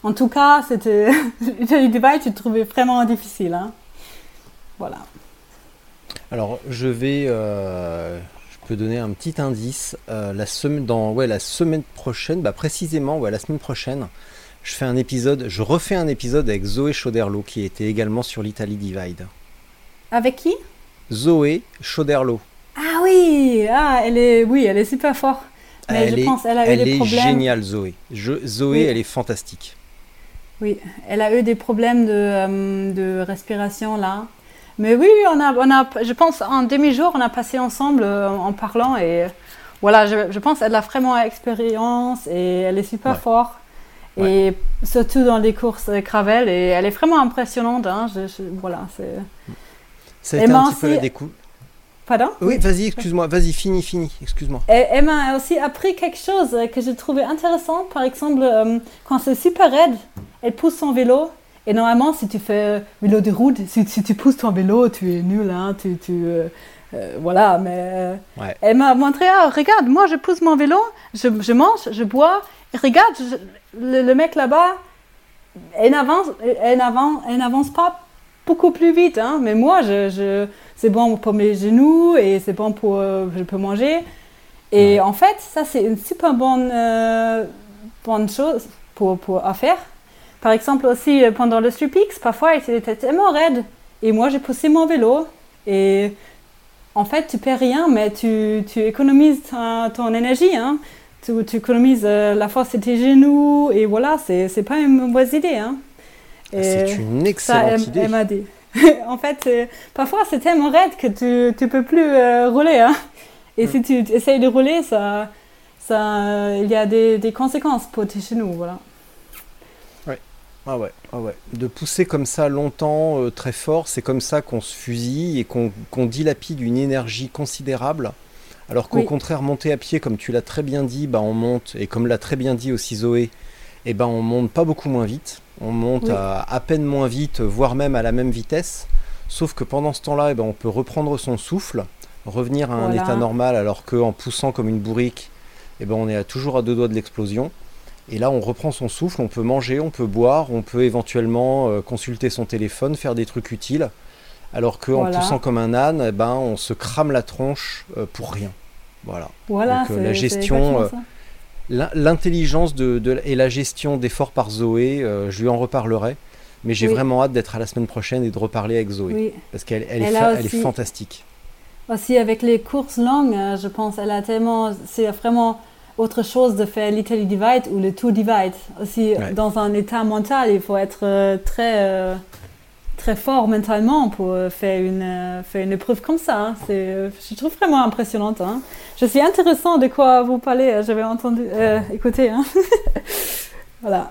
en tout cas, c'était. le Dubaï, tu trouvais vraiment difficile. Hein. Voilà. Alors, je vais. euh, je peux donner un petit indice. Euh, la, semaine, dans, ouais, la semaine prochaine, bah, précisément, ouais, la semaine prochaine, je fais un épisode. Je refais un épisode avec Zoé Chauderlo, qui était également sur l'Italie Divide. Avec qui? Zoé Chauderlo. Ah oui, ah, elle est, oui, elle est super forte. Mais elle je est, pense qu'elle a eu elle des est problèmes. géniale, Zoé. Je- Zoé, Oui. elle est fantastique. Oui, elle a eu des problèmes de, euh, de respiration là. Mais oui, on a, on a, je pense en demi-jour, on a passé ensemble euh, en parlant et voilà, je, je pense qu'elle a vraiment expérience et elle est super Ouais. forte. Et surtout dans les courses Gravel, et elle est vraiment impressionnante. Hein, je- je- voilà, c'est. Ça a été un petit peu la découverte. Pardon Oui, vas-y, excuse-moi. Vas-y, fini, fini. Excuse-moi. Et elle m'a aussi appris quelque chose que j'ai trouvé intéressant. Par exemple, euh, quand c'est super raide, elle pousse son vélo. Et normalement, si tu fais vélo de route, si, si tu pousses ton vélo, tu es nul. Hein, tu, tu, euh, euh, voilà, mais euh, Ouais. elle m'a montré, ah, regarde, moi je pousse mon vélo, je, je mange, je bois. Et regarde, je- le, le mec là-bas, elle n'avance, elle n'avance, elle n'avance pas beaucoup plus vite. Hein, mais moi, je, je, c'est bon pour mes genoux et c'est bon pour, euh, je peux manger. Et en fait, ça, c'est une super bonne, euh, bonne chose pour, pour, à faire. Par exemple, aussi, euh, pendant le Stripix, parfois, il était tellement raide. Et moi, j'ai poussé mon vélo. Et en fait, tu perds rien, mais tu, tu économises ta- ton énergie. Hein. Tu, tu économises la force de tes genoux. Et voilà, c'est c'est pas une mauvaise idée. Hein. Ah, C'est Et une ça, excellente elle, idée. en fait, c'est- parfois, c'est tellement raide que tu ne peux plus euh, rouler. Hein. Et si tu essayes de rouler, ça, ça, il y a des, des conséquences pour tes genoux. Voilà. Ah ouais, ah ouais. De pousser comme ça longtemps, euh, très fort, c'est comme ça qu'on se fusille et qu'on dilapide une énergie considérable. Alors qu'au Oui. contraire, monter à pied, comme tu l'as très bien dit, bah on monte, et comme l'a très bien dit aussi Zoé, eh ben on monte pas beaucoup moins vite. On monte Oui. à à peine moins vite, voire même à la même vitesse. Sauf que pendant ce temps-là, eh ben, on peut reprendre son souffle, revenir à un Voilà. état normal, alors qu'en poussant comme une bourrique, eh ben, on est à- toujours à deux doigts de l'explosion. Et là, on reprend son souffle, on peut manger, on peut boire, on peut éventuellement euh, consulter son téléphone, faire des trucs utiles. Alors qu'en Voilà. poussant comme un âne, eh ben, on se crame la tronche euh, pour rien. Voilà. Voilà, Donc, euh, la gestion. L'intelligence de, de- et la gestion d'efforts par Zoé, euh, je lui en reparlerai. Mais j'ai Oui. vraiment hâte d'être à la semaine prochaine et de reparler avec Zoé. Oui. Parce qu'elle elle est, Elle a fa- elle est aussi- fantastique. Aussi avec les courses longues, euh, je pense, elle a tellement, c'est vraiment autre chose de faire l'Italy Divide ou le Tour Divide. Aussi Ouais. dans un état mental, il faut être euh, très euh, très fort mentalement pour euh, faire une euh, faire une épreuve comme ça. hein. C'est, euh, je trouve vraiment impressionnante. hein. Je suis intéressant de quoi vous parlez. euh, J'avais entendu, euh, écouté. hein. voilà.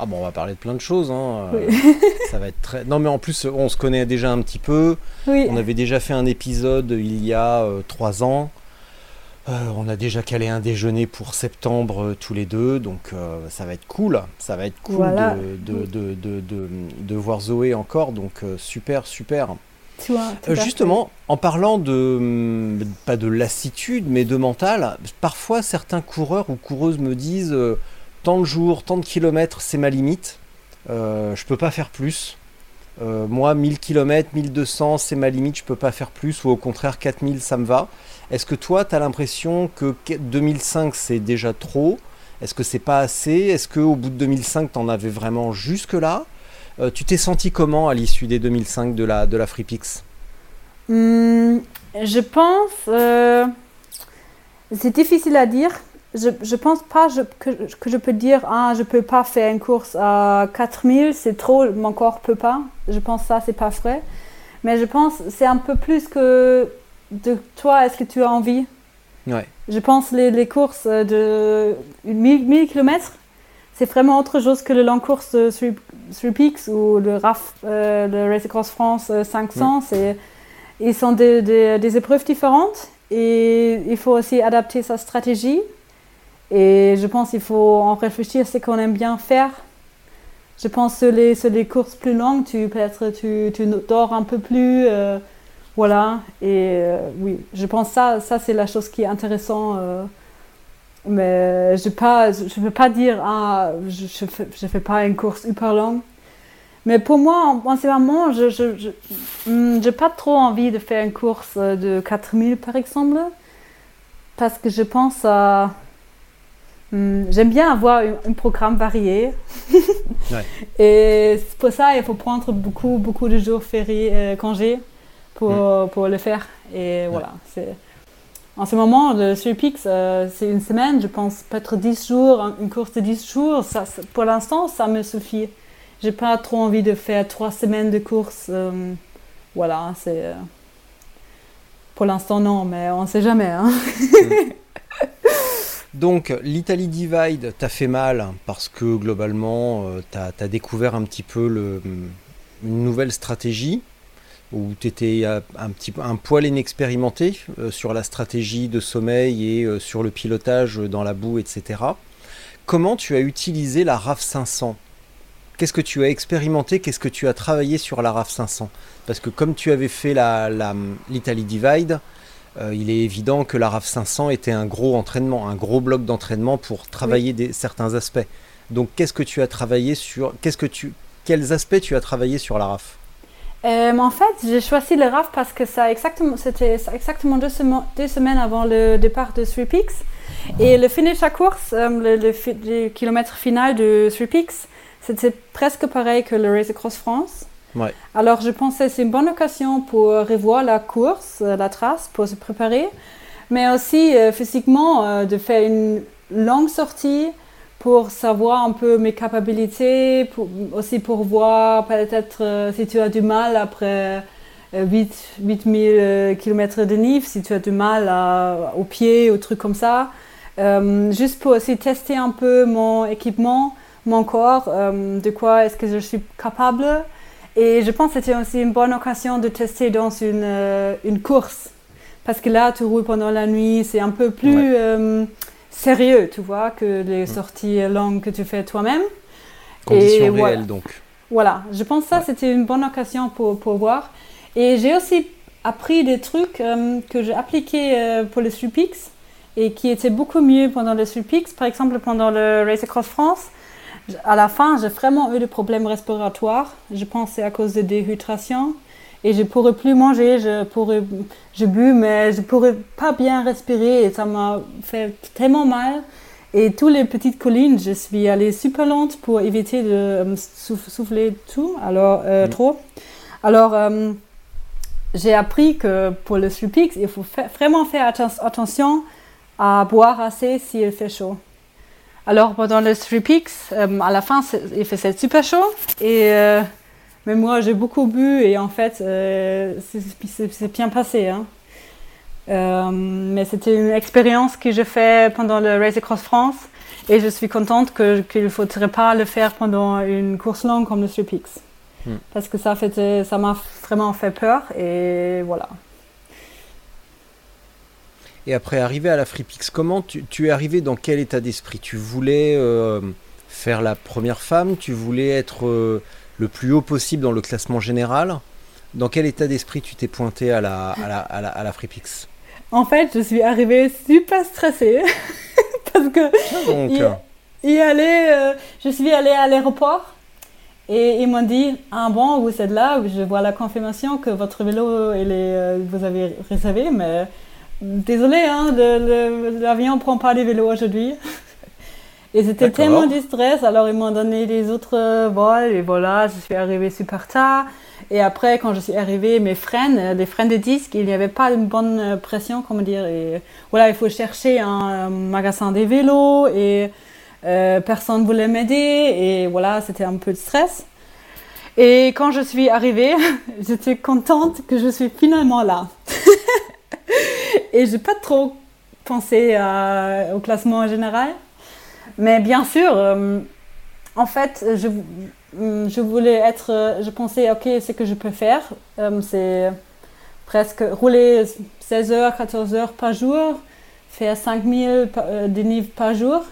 Ah bon, on va parler de plein de choses. hein. Oui. ça va être très. Non, mais en plus, on se connaît déjà un petit peu. Oui. On avait déjà fait un épisode il y a euh, trois ans. Euh, on a déjà calé un déjeuner pour septembre euh, tous les deux, donc euh, ça va être cool. Ça va être cool Voilà. de, de, de, de, de- de voir Zoé encore, donc super, super. Tu vois, justement, en parlant de, hum, pas de lassitude, mais de mental, parfois certains coureurs ou coureuses me disent tant de jours, tant de kilomètres, c'est ma limite. Je peux pas faire plus. Moi, 1000 km, 1200, c'est ma limite, je peux pas faire plus. Ou au contraire, 4000, ça me va. Est-ce que toi, tu as l'impression que que 2005, c'est déjà trop? Est-ce que c'est pas assez? Est-ce qu'au bout de 2005, tu en avais vraiment jusque-là? Euh, Tu t'es senti comment à l'issue des 2005 de la, de la FreePix? Hmm, je pense, euh, c'est difficile à dire. Je, je pense pas que, que je peux dire, ah, je peux pas faire une course à 4000, c'est trop, mon corps peut pas. Je pense ça, c'est pas vrai. Mais je pense c'est un peu plus que de toi, est-ce que tu as envie? Ouais. Je pense les, les courses de 1000, 1000 km, c'est vraiment autre chose que le long course de Three, Three Peaks ou le RAF, euh, le Race Across France euh, 500. C'est, ils sont des, des- des épreuves différentes et il faut aussi adapter sa stratégie. Et je pense qu'il faut en réfléchir à ce qu'on aime bien faire. Je pense que les, sur les courses plus longues, tu peut-être tu, tu dors un peu plus. euh, voilà. Et euh, oui, je pense ça, ça c'est la chose qui est intéressante. euh, mais je ne pas, je peux pas dire, ah, je ne fais, je fais pas une course hyper longue. Mais pour moi, en, en ce moment, je n'ai je, je, hmm, j'ai pas trop envie de faire une course de 4000 par exemple. Parce que je pense à. hmm, J'aime bien avoir un, un programme varié. Ouais. Et pour ça, il faut prendre beaucoup, beaucoup de jours fériés, euh, congés pour, pour le faire. Et voilà. c'est En ce moment, le Surpix, euh, c'est une semaine, je pense peut-être 10 jours, un- une course de 10 jours. Ça, pour l'instant, ça me suffit. J'ai pas trop envie de faire trois semaines de course. euh, voilà, c'est. euh, Pour l'instant, non, mais on sait jamais. hein. Donc, l'Italie Divide t'a fait mal parce que globalement, tu as, découvert un petit peu le, une nouvelle stratégie où tu étais un, petit, un poil inexpérimenté euh, sur la stratégie de sommeil et euh, sur le pilotage dans la boue, etc. Comment tu as utilisé la RAF 500 Qu'est-ce que tu as expérimenté? Qu'est-ce que tu as travaillé sur la RAF 500 Parce que comme tu avais fait la- la- l'Italie Divide, euh, il est évident que la RAF 500 était un gros entraînement, un gros bloc d'entraînement pour travailler des, certains aspects. Donc, qu'est-ce que tu as travaillé sur Qu'est-ce que tu Quels aspects tu as travaillé sur la RAF? Euh, en fait, j'ai choisi le RAF parce que ça exactement, c'était exactement deux, sema- deux semaines avant le départ de Three Peaks. Et le finish à course, euh, le, le fi- le kilomètre final de Three Peaks, c'était presque pareil que le Race Across France. Ouais. Alors je pensais que c'est une bonne occasion pour revoir la course, euh, la trace, pour se préparer, mais aussi euh, physiquement de faire une longue sortie pour savoir un peu mes capacités, pour, aussi pour voir peut-être euh, si tu as du mal après euh, 8, 8000 km de Nif, si tu as du mal à- au pied ou trucs comme ça. Euh, juste pour aussi tester un peu mon équipement, mon corps, euh, de quoi est-ce que je suis capable. Et je pense que c'était aussi une bonne occasion de tester dans une, euh, une course. Parce que là, tu roules pendant la nuit, c'est un peu plus euh, sérieux, tu vois, que les sorties longues que tu fais toi-même. Conditions Et réelles, voilà. donc. Voilà, je pense que ça, c'était une bonne occasion pour, pour voir. Et j'ai aussi appris des trucs euh, que j'ai appliqués euh, pour le Supix et qui étaient beaucoup mieux pendant le Supix. Par exemple, pendant le Race Across France, à la fin, j'ai vraiment eu des problèmes respiratoires. Je pense que c'est à cause de déhydration. Et je pourrais plus manger, je pourrais, je bu, mais je pourrais pas bien respirer et ça m'a fait tellement mal. Et toutes les petites collines, je suis allée super lente pour éviter de euh, souff- souffler tout, alors euh, Mm. trop. Alors, euh, j'ai appris que pour le Slupix, il faut fa- vraiment faire atten- attention à boire assez s'il fait chaud. Alors, pendant le Slupix, euh, à la fin, il faisait super chaud. Et, mais moi, j'ai beaucoup bu et en fait, euh, c'est- bien passé. hein. Euh, mais c'était une expérience que j'ai fait pendant le Race Across France et je suis contente qu'il ne faudrait pas le faire pendant une course longue comme le Stripix. Hmm. Parce que ça m'a vraiment fait peur et voilà. Et après, arrivé à la FreePix, comment tu, tu es arrivé dans quel état d'esprit? Tu voulais euh, faire la première femme? Tu voulais être le plus haut possible dans le classement général. Dans quel état d'esprit tu t'es pointé à la, à la, à la, à la FreePix? En fait, je suis arrivée super stressée parce que Donc, Il- euh, y aller, euh, je suis allée à l'aéroport et ils m'ont dit Ah bon, vous êtes là, je vois la confirmation que votre vélo, il est, euh, vous avez réservé, mais désolé, hein, l'avion ne prend pas les vélos aujourd'hui. Et c'était D'accord. tellement du stress, alors ils m'ont donné les autres euh, vols et voilà, je suis arrivée super tard. Et après, quand je suis arrivée, mes freins, euh, les freins de disque, il n'y avait pas une bonne euh, pression, comment dire. Et voilà, il faut chercher un euh, magasin des vélos et euh, personne ne voulait m'aider et voilà, c'était un peu de stress. Et quand je suis arrivée, j'étais contente que je suis finalement là. et j'ai pas trop pensé à- au classement général. Mais bien sûr, euh, en fait, je, mm, je voulais être, euh, je pensais, ok, ce que je peux faire, euh, c'est presque rouler 16 heures, 14 heures par jour, faire 5000 pa- euh, par jour.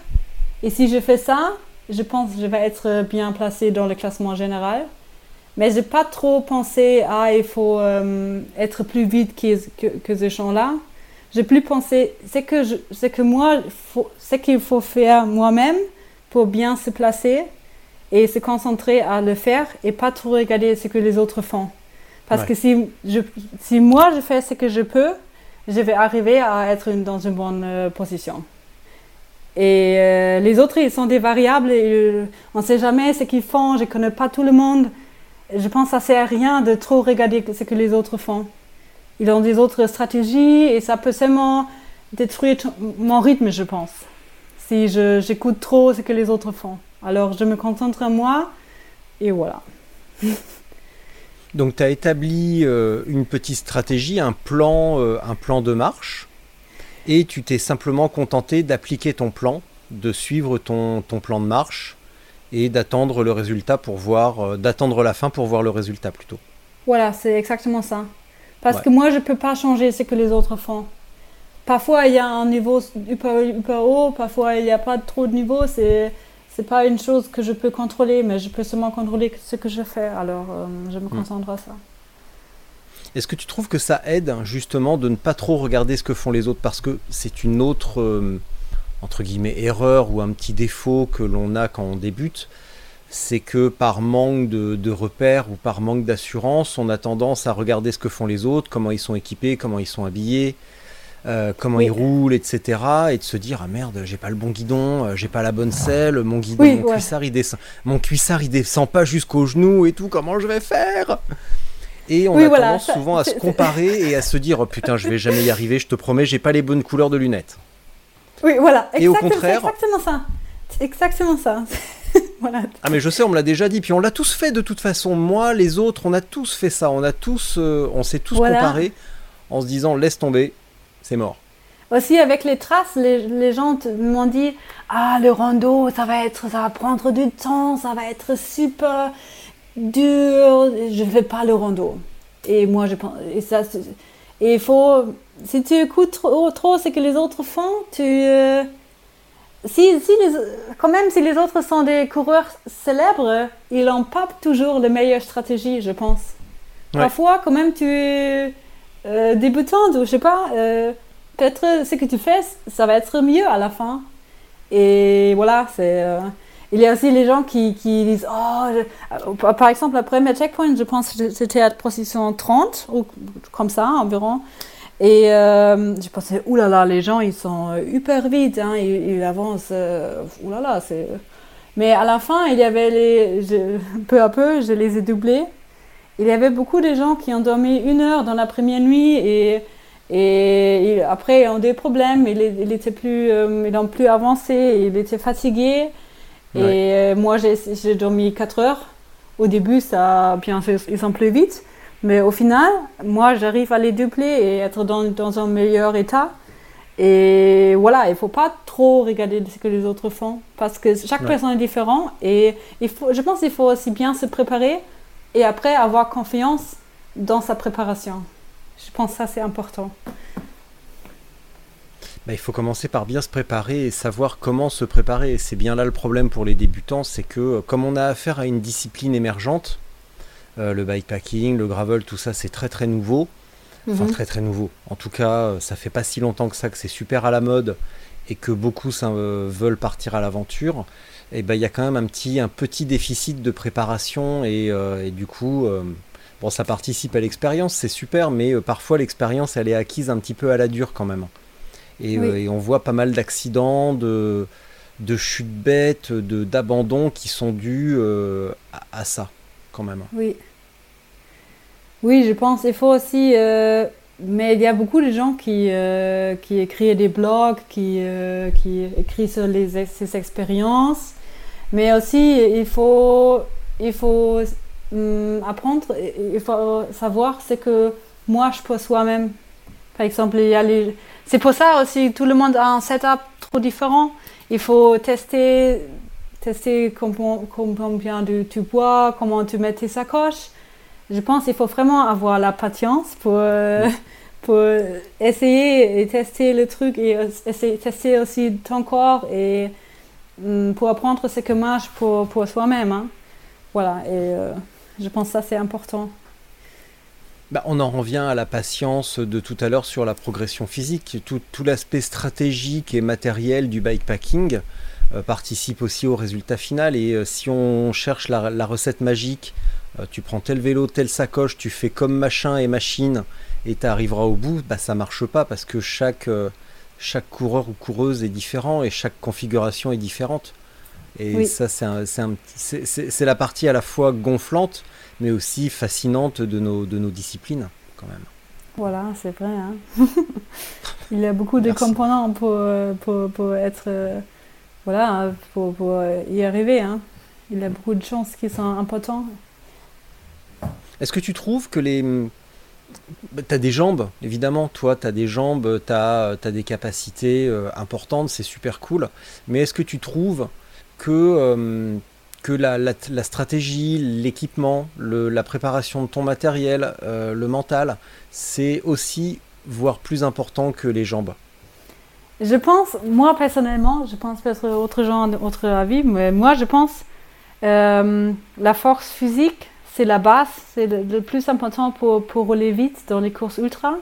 Et si je fais ça, je pense que je vais être bien placée dans le classement général. Mais j'ai pas trop pensé à il faut euh, être plus vite que, que, que ces gens-là. J'ai plus pensé, c'est que, je- c'est que moi, c'est qu'il faut faire moi-même pour bien se placer et se concentrer à le faire et pas trop regarder ce que les autres font. Parce Ouais. que si, je, si moi je fais ce que je peux, je vais arriver à être une- dans une bonne euh, position. Et euh, les autres, ils sont des variables et euh, on ne sait jamais ce qu'ils font, je ne connais pas tout le monde. Je pense que ça ne sert à rien de trop regarder ce que les autres font. Ils ont des autres stratégies et ça peut seulement détruire mon rythme, je pense. Si j'écoute trop ce que les autres font. Alors je me concentre à moi et voilà. donc tu as établi euh, une petite stratégie, un plan, euh, un plan de marche, et tu t'es simplement contenté d'appliquer ton plan, de suivre ton, ton plan de marche, et d'attendre le résultat pour voir, euh, d'attendre la fin pour voir le résultat plutôt. Voilà, c'est exactement ça. Parce Ouais. que moi, je ne peux pas changer ce que les autres font. Parfois, il y a un niveau hyper, hyper haut, parfois, il n'y a pas trop de niveau. C'est n'est pas une chose que je peux contrôler, mais je peux seulement contrôler ce que je fais. Alors, euh, je me concentre à ça. Est-ce que tu trouves que ça aide justement de ne pas trop regarder ce que font les autres parce que c'est une autre euh, entre guillemets erreur ou un petit défaut que l'on a quand on débute, c'est que par manque de, de repères ou par manque d'assurance, on a tendance à regarder ce que font les autres, comment ils sont équipés, comment ils sont habillés, euh, comment Oui. ils roulent, etc. Et de se dire ah merde, j'ai pas le bon guidon, euh, j'ai pas la bonne selle, mon guidon, Oui, mon ouais. cuissard il descend, mon cuissard il descend pas jusqu'au genou et tout, comment je vais faire? Et on Oui, a voilà, tendance ça- souvent à se comparer et à se dire oh putain je vais jamais y arriver, je te promets j'ai pas les bonnes couleurs de lunettes. Oui, voilà. Et au exactement- contraire- C'est exactement ça. C'est exactement ça. voilà. Ah mais je sais, on me l'a déjà dit, puis on l'a tous fait de toute façon. Moi, les autres, on a tous fait ça. On a tous, euh, on s'est tous Voilà. comparés en se disant laisse tomber, c'est mort. Aussi avec les traces, les, les gens m'ont dit ah le rando ça va être ça va prendre du temps, ça va être super dur, je ne fais pas le rando. Et moi je pense et ça et il faut si tu écoutes trop, trop ce que les autres font, tu euh, si, si les, quand même si les autres sont des coureurs célèbres, ils n'ont pas toujours la meilleure stratégie, je pense. Ouais. Parfois quand même tu es euh, débutante ou je sais pas euh, peut-être ce que tu fais, ça va être mieux à la fin. Et voilà, c'est. euh, il y a aussi les gens qui, qui disent Oh, je- par- exemple, le premier checkpoint, je pense que j'étais à position 30, ou comme ça environ. Et euh, je pensais, oulala, les gens, ils sont euh, hyper vite, hein, ils, ils avancent, euh, oulala, c'est... Mais à la fin, il y avait les... je- peu à peu, je les ai doublés. Il y avait beaucoup de gens qui ont dormi une heure dans la première nuit et, et, après, ils ont des problèmes, ils, ils étaient plus, euh, ils n'ont plus avancé, ils étaient fatigués. Et euh, moi, j'ai dormi 4 heures. Au début, ça, bien ils sont plus vite. Mais au final, moi, j'arrive à les doubler et être dans, dans un meilleur état. Et voilà, il ne faut pas trop regarder ce que les autres font parce que chaque Ouais. personne est différente. Et il faut, je pense qu'il faut aussi bien se préparer et après avoir confiance dans sa préparation. Je pense que ça, c'est important. Bah, il faut commencer par bien se préparer et savoir comment se préparer. C'est bien là le problème pour les débutants, c'est que euh, comme on a affaire à une discipline émergente, le bikepacking, le gravel, tout ça, c'est très très nouveau. Enfin, Mhm. très très nouveau. En tout cas, euh, ça fait pas si longtemps que ça que c'est super à la mode et que beaucoup ça, euh, veulent partir à l'aventure. Et ben, il y a quand même un petit, un petit déficit de préparation et, euh, et du coup, euh, bon, ça participe à l'expérience, c'est super, mais euh, parfois l'expérience elle est acquise un petit peu à la dure quand même. Et, Oui. euh, et on voit pas mal d'accidents, de, de chutes bêtes, d'abandons qui sont dus euh, à, à ça même. Oui. Oui, je pense il faut aussi. euh, mais il y a beaucoup de gens qui, euh, qui écrivent des blogs, qui, euh, qui écrivent sur les, ces expériences. Mais aussi, il faut, il faut hum, apprendre, il faut savoir ce que moi je peux soi-même. Par exemple, il y a les... c'est pour ça aussi tout le monde a un setup trop différent. Il faut tester, tester com- combien de- tu bois, comment tu mets tes sacoches. Je pense qu'il faut vraiment avoir la patience pour, euh, pour essayer et tester le truc et essayer, tester aussi ton corps et hum, pour apprendre ce que marche pour, pour soi-même. hein. Voilà, et euh, je pense que ça c'est important. Bah, on en revient à la patience de tout à l'heure sur la progression physique. Tout, tout l'aspect stratégique et matériel du bikepacking participe aussi au résultat final. Et euh, si on cherche la, la recette magique, euh, tu prends tel vélo, telle sacoche, tu fais comme machin et machine et tu arriveras au bout, bah, ça marche pas parce que chaque, euh, chaque coureur ou coureuse est différent et chaque configuration est différente. Et Oui. ça, c'est la partie à la fois gonflante, mais aussi fascinante de nos, de nos disciplines, quand même. Voilà, c'est vrai. hein. Il y a beaucoup de Merci. composants pour, euh, pour, pour être. Voilà, pour, pour euh, y arriver. hein. Il a beaucoup de chances qui sont importantes. Est-ce que tu trouves que les... Tu as des jambes, évidemment, toi, tu as des jambes, tu as, des capacités euh, importantes, c'est super cool. Mais est-ce que tu trouves que, euh, la, la- stratégie, l'équipement, la préparation de ton matériel, le mental, c'est aussi, voire plus important que les jambes? Je pense, moi personnellement, je pense peut-être autre gens, autre avis, mais moi je pense euh, la force physique, c'est la base, c'est le, plus important pour, rouler vite dans les courses ultra.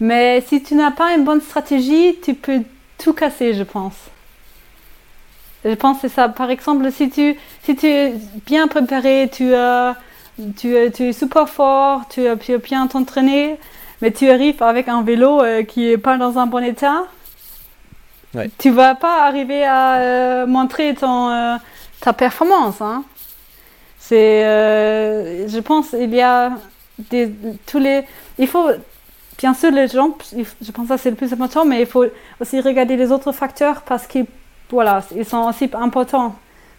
Mais si tu n'as pas une bonne stratégie, tu peux tout casser, je pense. Je pense que c'est ça. Par exemple, si tu, si tu es bien préparé, tu, as- tu, tu es super fort, tu tu bien t'entraîner, mais tu arrives avec un vélo euh, qui est pas dans un bon état, Ouais. tu vas pas arriver à euh, montrer ton, euh, ta performance. Hein. C'est, euh, je pense, il y a des, tous les, il faut bien sûr les gens, je pense que c'est le plus important, mais il faut aussi regarder les autres facteurs parce qu'ils, voilà, ils sont aussi importants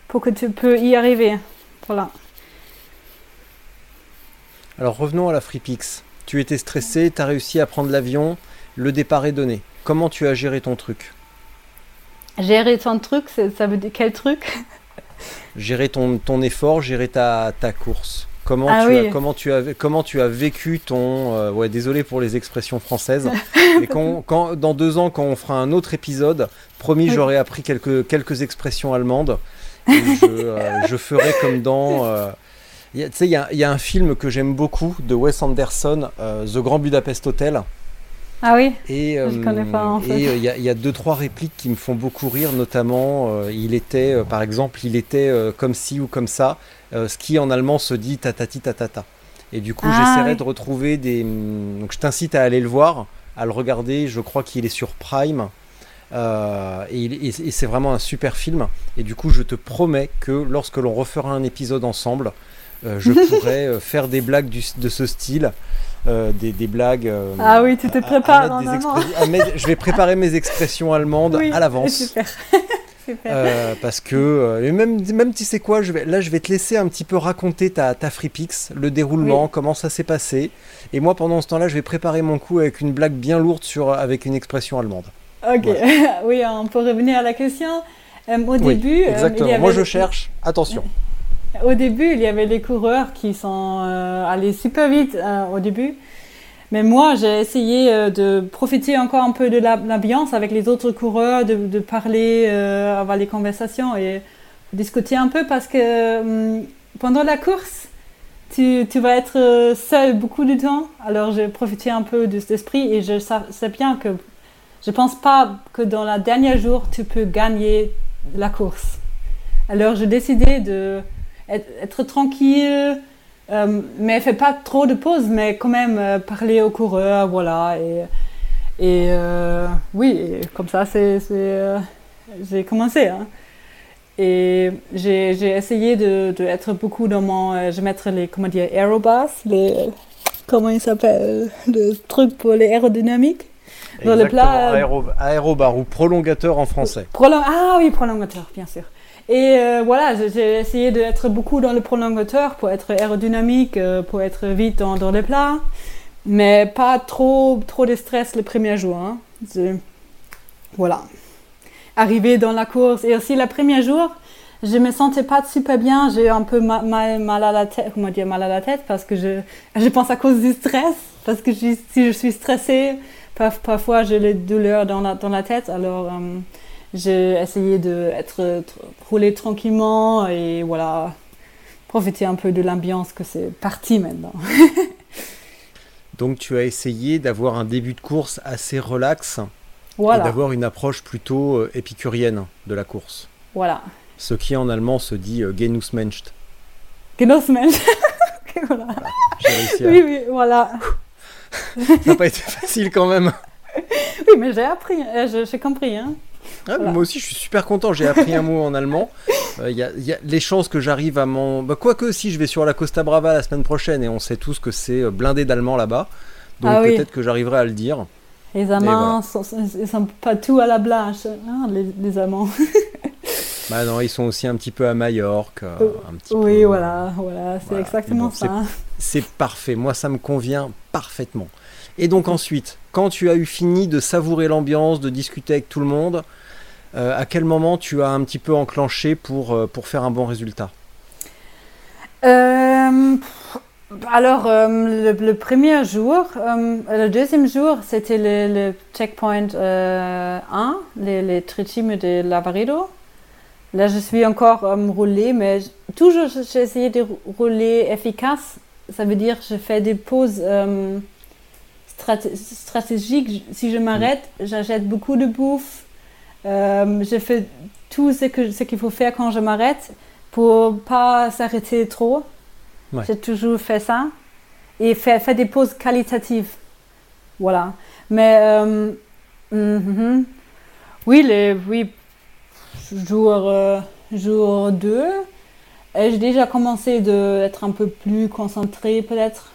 pour que tu peux y arriver. Voilà. Alors revenons à la FreePix. Tu étais stressé, tu as réussi à prendre l'avion, le départ est donné. Comment tu as géré ton truc? Gérer ton truc, ça veut dire quel truc? Gérer ton, ton effort, gérer ta, ta course. Comment, Ah tu oui. as, comment, tu as, comment tu as vécu ton... euh, ouais, désolé pour les expressions françaises. mais quand, quand, dans deux ans, quand on fera un autre épisode, promis, j'aurai appris quelques, quelques expressions allemandes. Et je, euh, je ferai comme dans... euh, Tu sais, il y y a un film que j'aime beaucoup de Wes Anderson, The Grand Budapest Hotel. Ah oui Et euh, il y, a- il y a deux trois répliques qui me font beaucoup rire, notamment euh, il était, euh, par exemple, il était euh, comme ci ou comme ça, euh, ce qui en allemand se dit tatati tatata. Et du coup, Ah, j'essaierai oui. de retrouver des. hum, Donc, je t'incite à aller le voir, à le regarder. Je crois qu'il est sur Prime. Euh, et c'est vraiment un super film. Et du coup, je te promets que lorsque l'on refera un épisode ensemble, euh, je pourrai euh, faire des blagues du- de ce style. Euh, des, des blagues. euh, Ah oui, tu te prépares en je vais préparer mes expressions allemandes Oui, à l'avance. Super. Euh, parce que euh, même même tu sais quoi je vais là je vais te laisser un petit peu raconter ta ta FreePix le déroulement Oui. comment ça s'est passé et moi pendant ce temps-là je vais préparer mon coup avec une blague bien lourde sur avec une expression allemande Ok, oui, on peut revenir à la question. Euh, au oui début, exactement il y avait moi je cherche attention Au début, il y avait les coureurs qui sont euh, allés super vite euh, au début. Mais moi, j'ai essayé euh, de profiter encore un peu de la- l'ambiance avec les autres coureurs, de, parler, avoir les conversations et discuter un peu parce que hum, pendant la course, tu, vas être seul beaucoup de temps. Alors, j'ai profité un peu de cet esprit et je sa- sais bien que je pense pas que dans le dernier jour, tu peux gagner la course. Alors, j'ai décidé de être, être tranquille, euh, mais fait pas trop de pauses, mais quand même euh, parler aux coureurs, voilà. Et, et euh, oui, et comme ça, c'est, euh, j'ai commencé. hein. Et j'ai, essayé de, de être beaucoup dans mon. je vais mettre les, comment dire, aerobars, les. Comment il s'appelle Le truc pour les aérodynamiques. Dans le Exactement, plat, euh, aéro- aérobar ou prolongateur en français Prolong- Ah oui, prolongateur, bien sûr. Et euh, voilà, j'ai- essayé d'être beaucoup dans le prolongateur pour être aérodynamique, euh, pour être vite dans, les plats, mais pas trop, trop de stress le premier jour. hein. Voilà. Arrivé dans la course et aussi le premier jour, je me sentais pas super bien, j'ai un peu ma- mal, mal à la tête, comment dire, mal à la tête parce que je, je pense à cause du stress, parce que si je suis stressée, par- parfois j'ai les douleurs dans la, dans la tête, alors euh, j'ai essayé d'être rouler tranquillement et voilà, profiter un peu de l'ambiance que c'est parti maintenant. donc tu as essayé d'avoir un début de course assez relax et Voilà, d'avoir une approche plutôt euh, épicurienne de la course voilà. ce qui en allemand se dit euh, Genussmensch Genossmensch. voilà. j'ai réussi à... Oui, oui, voilà. ça n'a pas été facile quand même Oui, mais j'ai appris, euh, j'ai compris. Hein. Ah, Voilà. Moi aussi, je suis super content. J'ai appris un mot en allemand. Euh, Il y, a, il y a les chances que j'arrive à m'en. Bah, quoique, si je vais sur la Costa Brava la semaine prochaine et on sait tous que c'est euh, blindé d'allemand là-bas. Donc Ah oui. peut-être que j'arriverai à le dire. Les Amants, voilà. ils sont pas tout à la blanche, hein, les, les Amants. Bah non, ils sont aussi un petit peu à Majorque. euh, un petit oui, peu- voilà, voilà, c'est Voilà. exactement bon, ça. C'est parfait. Moi, ça me convient parfaitement. Et donc ensuite, quand tu as eu fini de savourer l'ambiance, de discuter avec tout le monde, euh, à quel moment tu as un petit peu enclenché pour, euh, pour faire un bon résultat? Euh, alors, euh, le, le premier jour, euh, le deuxième jour, c'était le, le checkpoint euh, 1, les, les de Lavaredo. Là, je suis encore euh, roulée, mais toujours j'ai essayé de rou- rouler efficace. Ça veut dire je fais des pauses euh, straté- stratégiques. Si je m'arrête, j'achète beaucoup de bouffe. Euh, je fais tout ce que ce qu'il faut faire quand je m'arrête pour pas s'arrêter trop. Ouais. J'ai toujours fait ça et fait, fait des pauses qualitatives. Voilà. Mais euh, mhm. oui, les, oui, jour, euh, jour 2, et j'ai déjà commencé d'être un peu plus concentré peut-être?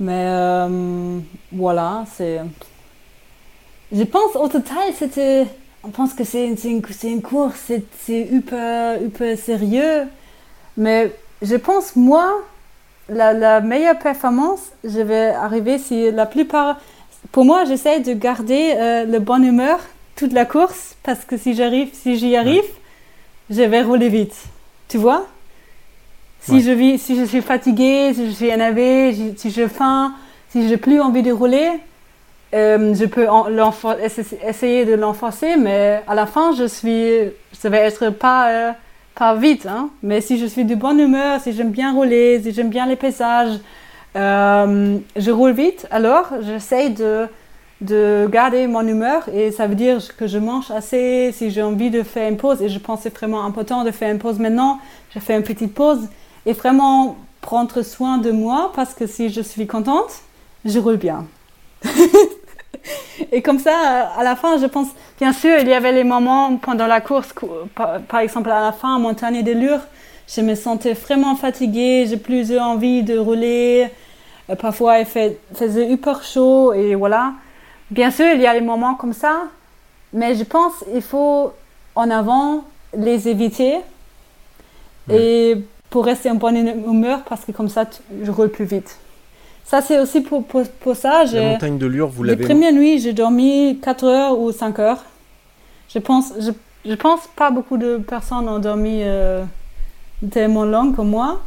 Mais euh, voilà, c'est. Je pense au total, c'était. On pense que c'est une, une course, c'est hyper, hyper sérieux. Mais je pense, moi, la, la meilleure performance, je vais arriver si la plupart. Pour moi, j'essaie de garder euh, le bonne humeur toute la course parce que si j'arrive, si j'y arrive, je vais rouler vite. Tu vois? Si, Ouais. je vis, si je suis fatiguée, si je suis énervée, si- j'ai faim, si j'ai plus envie de rouler, euh, je peux en- essayer de l'enforcer, mais à la fin, je suis, ça va être pas, euh, pas vite. Hein. Mais si je suis de bonne humeur, si j'aime bien rouler, si j'aime bien les paysages, euh, je roule vite. Alors, j'essaye de, de garder mon humeur et ça veut dire que je mange assez si j'ai envie de faire une pause. Et je pense que c'est vraiment important de faire une pause maintenant. Je fais une petite pause et vraiment prendre soin de moi parce que si je suis contente, je roule bien. et comme ça, à la fin, je pense, bien sûr, il y avait les moments pendant la course, par, exemple à la fin, montagne de Lure, je me sentais vraiment fatiguée, j'ai plus envie de rouler. Euh, parfois, il faisait hyper chaud et voilà. Bien sûr, il y a des moments comme ça, mais je pense qu'il faut en avant les éviter et pour rester en bonne humeur parce que comme ça, je roule plus vite. Ça, c'est aussi pour, pour, ça. La montagne de Lure, vous l'avez. La première nuit, j'ai dormi 4 heures ou 5 heures. Je pense, je, je pense pas beaucoup de personnes ont dormi euh, tellement long comme moi.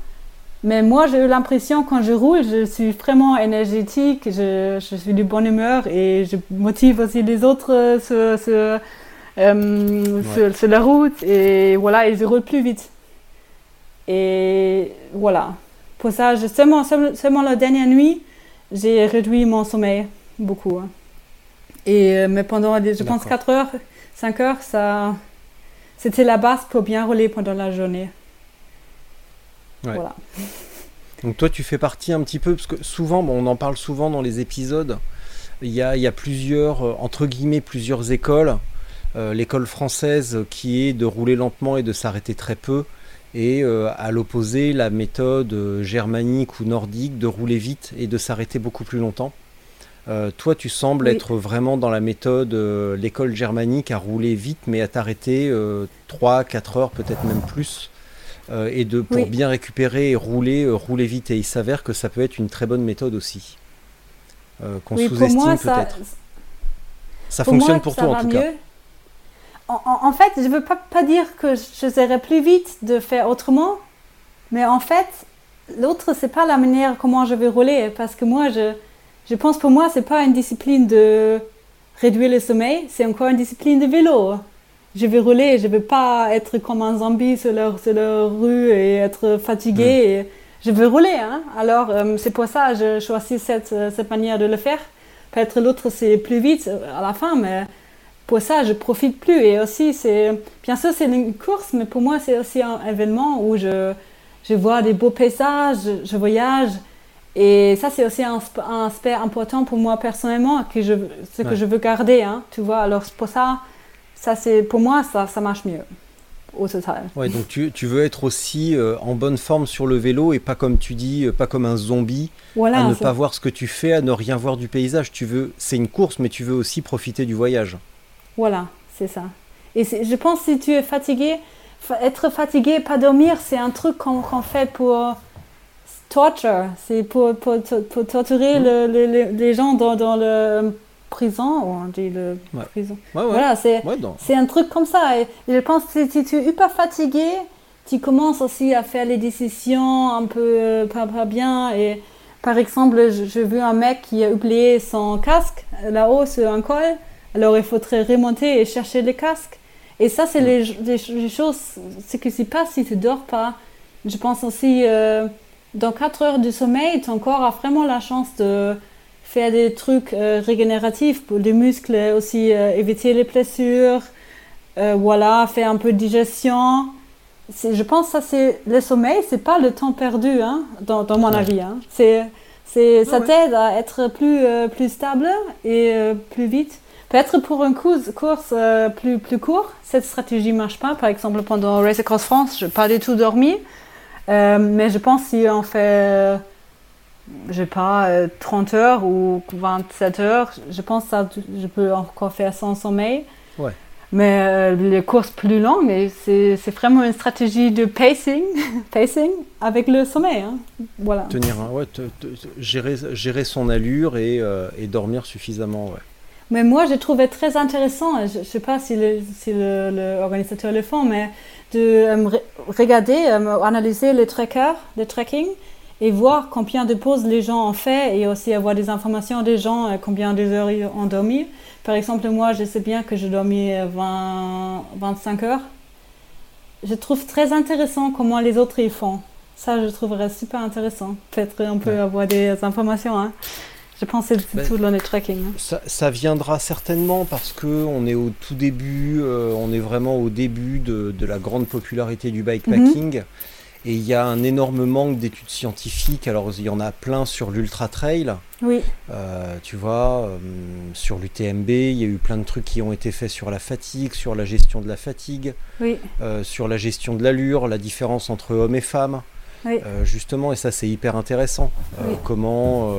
Mais moi, j'ai eu l'impression, quand je roule, je suis vraiment énergétique, je, je, suis de bonne humeur et je motive aussi les autres euh, sur, sur, euh, sur, la route. Et voilà, et je roule plus vite. Et voilà. Pour ça, seulement, seulement la dernière nuit, j'ai réduit mon sommeil beaucoup. Hein. Et, euh, mais pendant, je pense, 4 heures, 5 heures, ça, c'était la base pour bien rouler pendant la journée. Voilà. Donc toi, tu fais partie un petit peu, parce que souvent, bon, on en parle souvent dans les épisodes, il y a, il y a plusieurs, euh, entre guillemets, plusieurs écoles. Euh, l'école française qui est de rouler lentement et de s'arrêter très peu, et euh, à l'opposé la méthode germanique ou nordique de rouler vite et de s'arrêter beaucoup plus longtemps. Euh, toi, tu sembles être vraiment dans la méthode, l'école germanique, à rouler vite, mais à t'arrêter 3-4 heures, peut-être même plus, et de, pour bien récupérer et rouler, rouler vite. Et il s'avère que ça peut être une très bonne méthode aussi, qu'on sous-estime peut-être. Ça, fonctionne pour toi en tout cas en, fait, je ne veux pas, pas dire que je serais plus vite de faire autrement, mais en fait, l'autre, c'est pas la manière comment je vais rouler, parce que moi, je, je pense pour moi, c'est pas une discipline de réduire le sommeil, c'est encore une discipline de vélo. Je vais rouler, je ne vais pas être comme un zombie sur leur, sur leur rue et être fatigué. Je veux rouler, hein. alors euh, c'est pour ça que je choisis cette, cette manière de le faire. Peut-être l'autre, c'est plus vite à la fin, mais pour ça, je profite plus. Et aussi, c'est bien sûr, c'est une course, mais pour moi, c'est aussi un événement où je, je vois des beaux paysages, je, voyage. Et ça, c'est aussi un, aspect important pour moi personnellement, que je, ce que je veux garder. Hein, tu vois, alors pour ça, ça c'est pour moi, ça, ça marche mieux au total. Ouais, donc tu, tu veux être aussi euh, en bonne forme sur le vélo et pas comme tu dis, euh, pas comme un zombie, à ne pas voir ce que tu fais, à ne rien voir du paysage. Tu veux, c'est une course, mais tu veux aussi profiter du voyage. Voilà, c'est ça. Et je pense que si tu es fatigué, être fatigué, pas dormir, c'est un truc qu'on fait pour torture, c'est pour, pour, torturer mmh. les gens dans, dans le prison, on dit le prison. Voilà, c'est un truc comme ça. Et je pense que si tu es hyper fatigué, tu commences aussi à faire les décisions un peu euh, pas, pas bien. Et par exemple, j'ai vu un mec qui a oublié son casque là-haut sur un col. Alors il faudrait remonter et chercher les casques. Et ça, c'est les, les, choses, ce qui se passe si tu ne dors pas. Je pense aussi, euh, dans 4 heures de sommeil, ton corps a vraiment la chance de faire des trucs euh, régénératifs pour les muscles, aussi euh, éviter les blessures, voilà, faire un peu de digestion. Je pense que ça, c'est le sommeil, c'est pas le temps perdu, hein, dans, dans, mon avis. Hein. C'est, c'est, ça t'aide à être plus, plus stable et plus vite. Peut-être pour une course, course euh, plus, plus court, cette stratégie marche pas. Par exemple, pendant Race Across France, je n'ai pas du tout dormi. Euh, mais je pense si on fait, je sais pas, 30 euh, heures ou 27 heures, je pense que ça, je peux encore faire sans sommeil. Ouais. Mais les courses plus longues, c'est vraiment une stratégie de pacing, pacing avec le sommeil. Hein. Voilà. Tenir, ouais, gérer, gérer son allure et, et dormir suffisamment. Ouais. Mais moi, je trouvais très intéressant, je ne sais pas si l'organisateur le, font, mais de euh, regarder, euh, analyser les trackers, les tracking, et voir combien de pauses les gens ont fait, et aussi avoir des informations des gens, euh, combien d'heures ils ont dormi. Par exemple, moi, je sais bien que j'ai dormi 20, 25 heures. Je trouve très intéressant comment les autres y font. Ça, je trouverais super intéressant. Peut-être on peut avoir des informations. Hein. Je pensais que c'était tout dans les tracking. Ça, ça, viendra certainement parce qu'on est au tout début, euh, on est vraiment au début de, de la grande popularité du bikepacking. Mhm. Et il y a un énorme manque d'études scientifiques. Alors, il y en a plein sur l'ultra trail. Oui, Euh, tu vois, euh, sur l'UTMB, il y a eu plein de trucs qui ont été faits sur la fatigue, sur la gestion de la fatigue, oui, euh, sur la gestion de l'allure, la différence entre hommes et femmes. oui, justement, et ça c'est hyper intéressant. Oui. Comment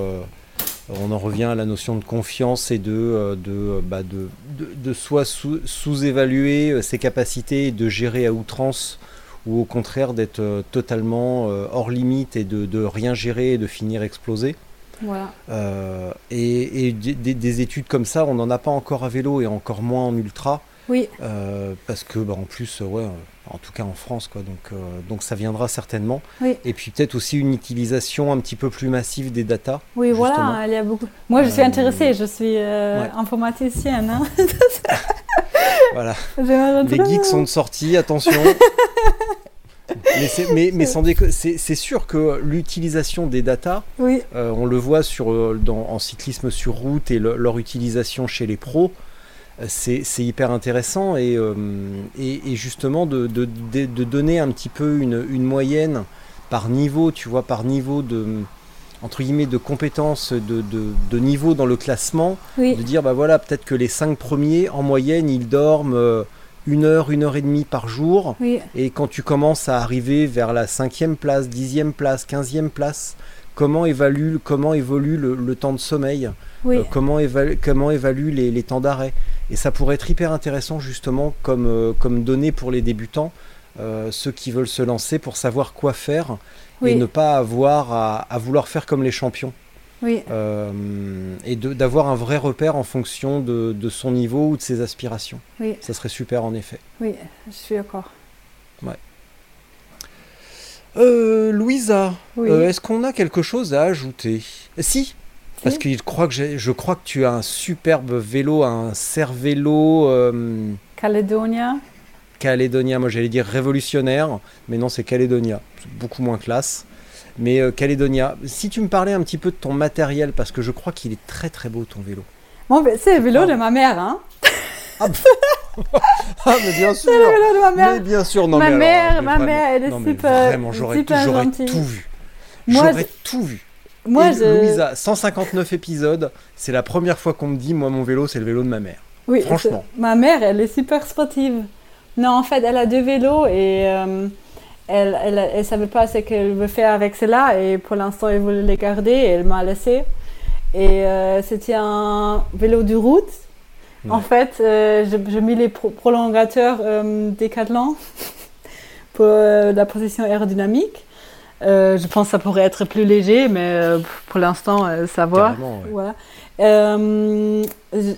on en revient à la notion de confiance et de, de, bah, de, de, de sous- sous-évaluer ses capacités et de gérer à outrance ou au contraire d'être euh, totalement euh, hors limite et de, de rien gérer et de finir explosé. voilà. Euh, et et des, des- des études comme ça, on n'en a pas encore à vélo et encore moins en ultra. Oui, euh, parce que bah, en plus, euh, ouais, euh, en tout cas en France, quoi, donc, euh, donc ça viendra certainement. Oui. Et puis peut-être aussi une utilisation un petit peu plus massive des datas. oui, justement. voilà, il y a beaucoup. Moi, je suis intéressée, je suis ouais. informaticienne. Hein. Voilà, les geeks sont de sortie, attention. mais c'est- mais, mais sans c'est sûr que l'utilisation des datas, Oui, euh, on le voit sur, dans- en cyclisme sur route et le- leur utilisation chez les pros, c'est c'est hyper intéressant et, euh, et, et justement de, de- de- de donner un petit peu une, une moyenne par niveau, tu vois, par niveau de entre guillemets de compétences, de, de- niveau dans le classement, oui, de dire bah voilà peut-être que les cinq premiers en moyenne ils dorment euh, une heure, une heure et demie par jour, oui, et quand tu commences à arriver vers la cinquième place, dixième place, quinzième place, comment évalue, comment évolue le, le temps de sommeil oui, euh, comment, évalue, comment évalue les, les temps d'arrêt Et ça pourrait être hyper intéressant justement comme, euh, comme données pour les débutants, euh, ceux qui veulent se lancer pour savoir quoi faire et ne pas avoir à, à vouloir faire comme les champions. oui, et d'avoir un vrai repère en fonction de, de son niveau ou de ses aspirations. oui, Ça serait super en effet. oui, je suis d'accord. Euh, Louisa, Oui. euh, est-ce qu'on a quelque chose à ajouter? Si, parce que je crois que, j'ai- je crois que tu as un superbe vélo, un Cervélo euh, Caledonia, Calédonia. Moi j'allais dire révolutionnaire, mais non, c'est Calédonia. C'est beaucoup moins classe. Mais euh, Calédonia, si tu me parlais un petit peu de ton matériel, parce que je crois qu'il est très très beau ton vélo. Bon, ben, c'est le vélo de ma mère, hein. Ah, mais bien sûr C'est le vélo de ma mère. Mais bien sûr, non Ma mais alors, mère, mais ma vraiment- mère, elle est non, super- Vraiment, j'aurais gentille. tout vu. J'aurais tout vu. Moi, je... Louisa, 159 épisodes, c'est la première fois qu'on me dit, moi, mon vélo, c'est le vélo de ma mère. Oui, Franchement. Ma mère, elle est super sportive. Non, en fait, elle a deux vélos et euh, elle, elle, elle savait pas ce qu'elle veut faire avec cela et pour l'instant, elle voulait les garder et elle m'a laissé. Et euh, c'était un vélo de route. En fait, euh, je- j'ai mis les pro- prolongateurs euh, Decathlon pour euh, la position aérodynamique. Euh, je pense que ça pourrait être plus léger, mais euh, pour l'instant, euh, ça va. Ouais. Je-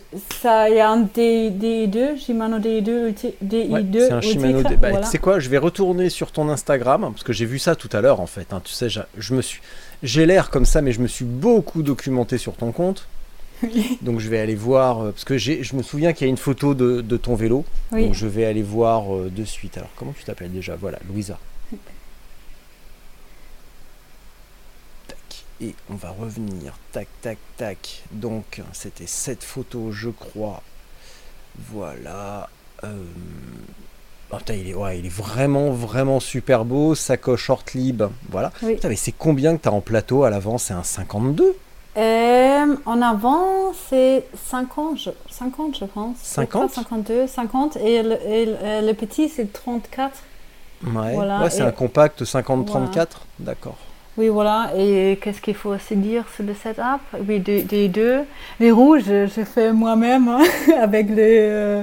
il y a un D, DI2, Shimano DI2, ulti- DI2. Ouais, c'est un Shimano. Ultra- D- Bah, voilà. Tu sais quoi, je vais retourner sur ton Instagram, parce que j'ai vu ça tout à l'heure, en fait. hein. tu sais, je, je me suis... J'ai l'air comme ça, mais je me suis beaucoup documenté sur ton compte. Donc je vais aller voir, euh, parce que je me souviens qu'il y a une photo de, de ton vélo. Oui. Donc je vais aller voir euh, de suite. Alors comment tu t'appelles déjà? Voilà, Louisa. Tac. Et on va revenir. Tac, tac, tac. Donc c'était cette photo, je crois. Voilà. Euh... oh, putain, il, est, ouais, il est vraiment, vraiment super beau. Sacoche short lib. Voilà. Oui. Putain, mais c'est combien que tu as en plateau à l'avant C'est un 52 Euh, en avant, c'est 50, je, 50, je pense. 50? 52, 50. Et le, et le- euh, le petit, c'est 34. Ouais, Voilà, ouais c'est un compact 50-34. D'accord. Oui, voilà. Et qu'est-ce qu'il faut aussi dire sur le setup? Oui, des, des deux. Les rouges, je, je fais moi-même hein, avec les, euh,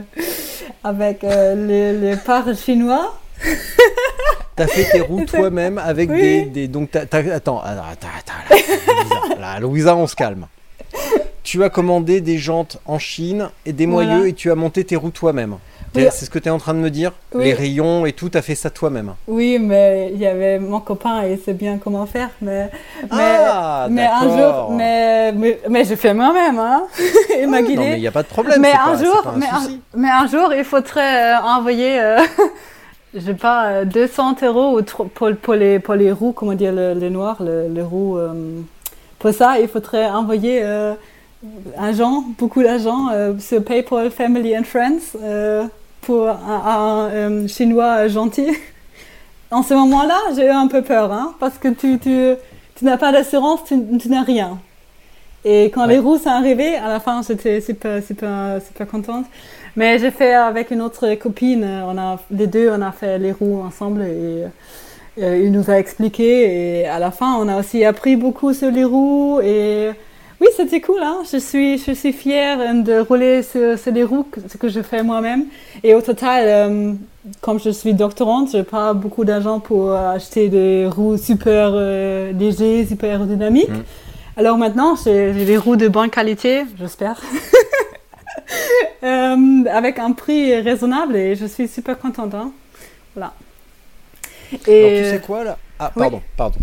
avec euh, les, les parts chinois. T'as fait tes roues toi-même avec Oui. des, des- Donc, attends, attends, attends, attends, là, Louisa, là, Louisa, on se calme. Tu as commandé des jantes en Chine et des Voilà. moyeux et tu as monté tes roues toi-même. Oui. C'est ce que tu es en train de me dire? Oui. Les rayons et tout, t'as fait ça toi-même. Oui, mais il y avait mon copain et il sait bien comment faire. Mais, mais, Ah, mais un d'accord. jour, mais, mais, mais je fais moi-même. Hein. il m'a Ah guidé. Non, mais il n'y a pas de problème. mais un pas- jour, pas un mais, un, mais un jour, il faudrait euh, envoyer, euh, je pas, euh, 200 euros ou tro- pour, pour, les, pour les roues, comment dire, le- les noirs, le- les roues. euh, pour ça, il faudrait envoyer euh, argent, beaucoup d'argent euh, sur PayPal Family and Friends euh, pour un, un, euh, chinois gentil. en ce moment-là, j'ai eu un peu peur, hein, parce que tu, tu, tu n'as pas d'assurance, tu, tu n'as rien. Et quand les roues sont arrivées, à la fin, j'étais super, super, super contente. Mais j'ai fait avec une autre copine, on a, les deux, on a fait les roues ensemble et euh, il nous a expliqué. Et à la fin, on a aussi appris beaucoup sur les roues. Et oui, c'était cool. Hein. Je, suis, je suis fière de rouler sur, sur les roues, ce que je fais moi-même. Et au total, euh, comme je suis doctorante, je n'ai pas beaucoup d'argent pour acheter des roues super euh, légers, super aérodynamiques. Mm. Alors maintenant, j'ai des roues de bonne qualité, j'espère. Euh, avec un prix raisonnable et je suis super contente. hein. Voilà. Alors, tu Et sais quoi là? Ah, oui. pardon, pardon.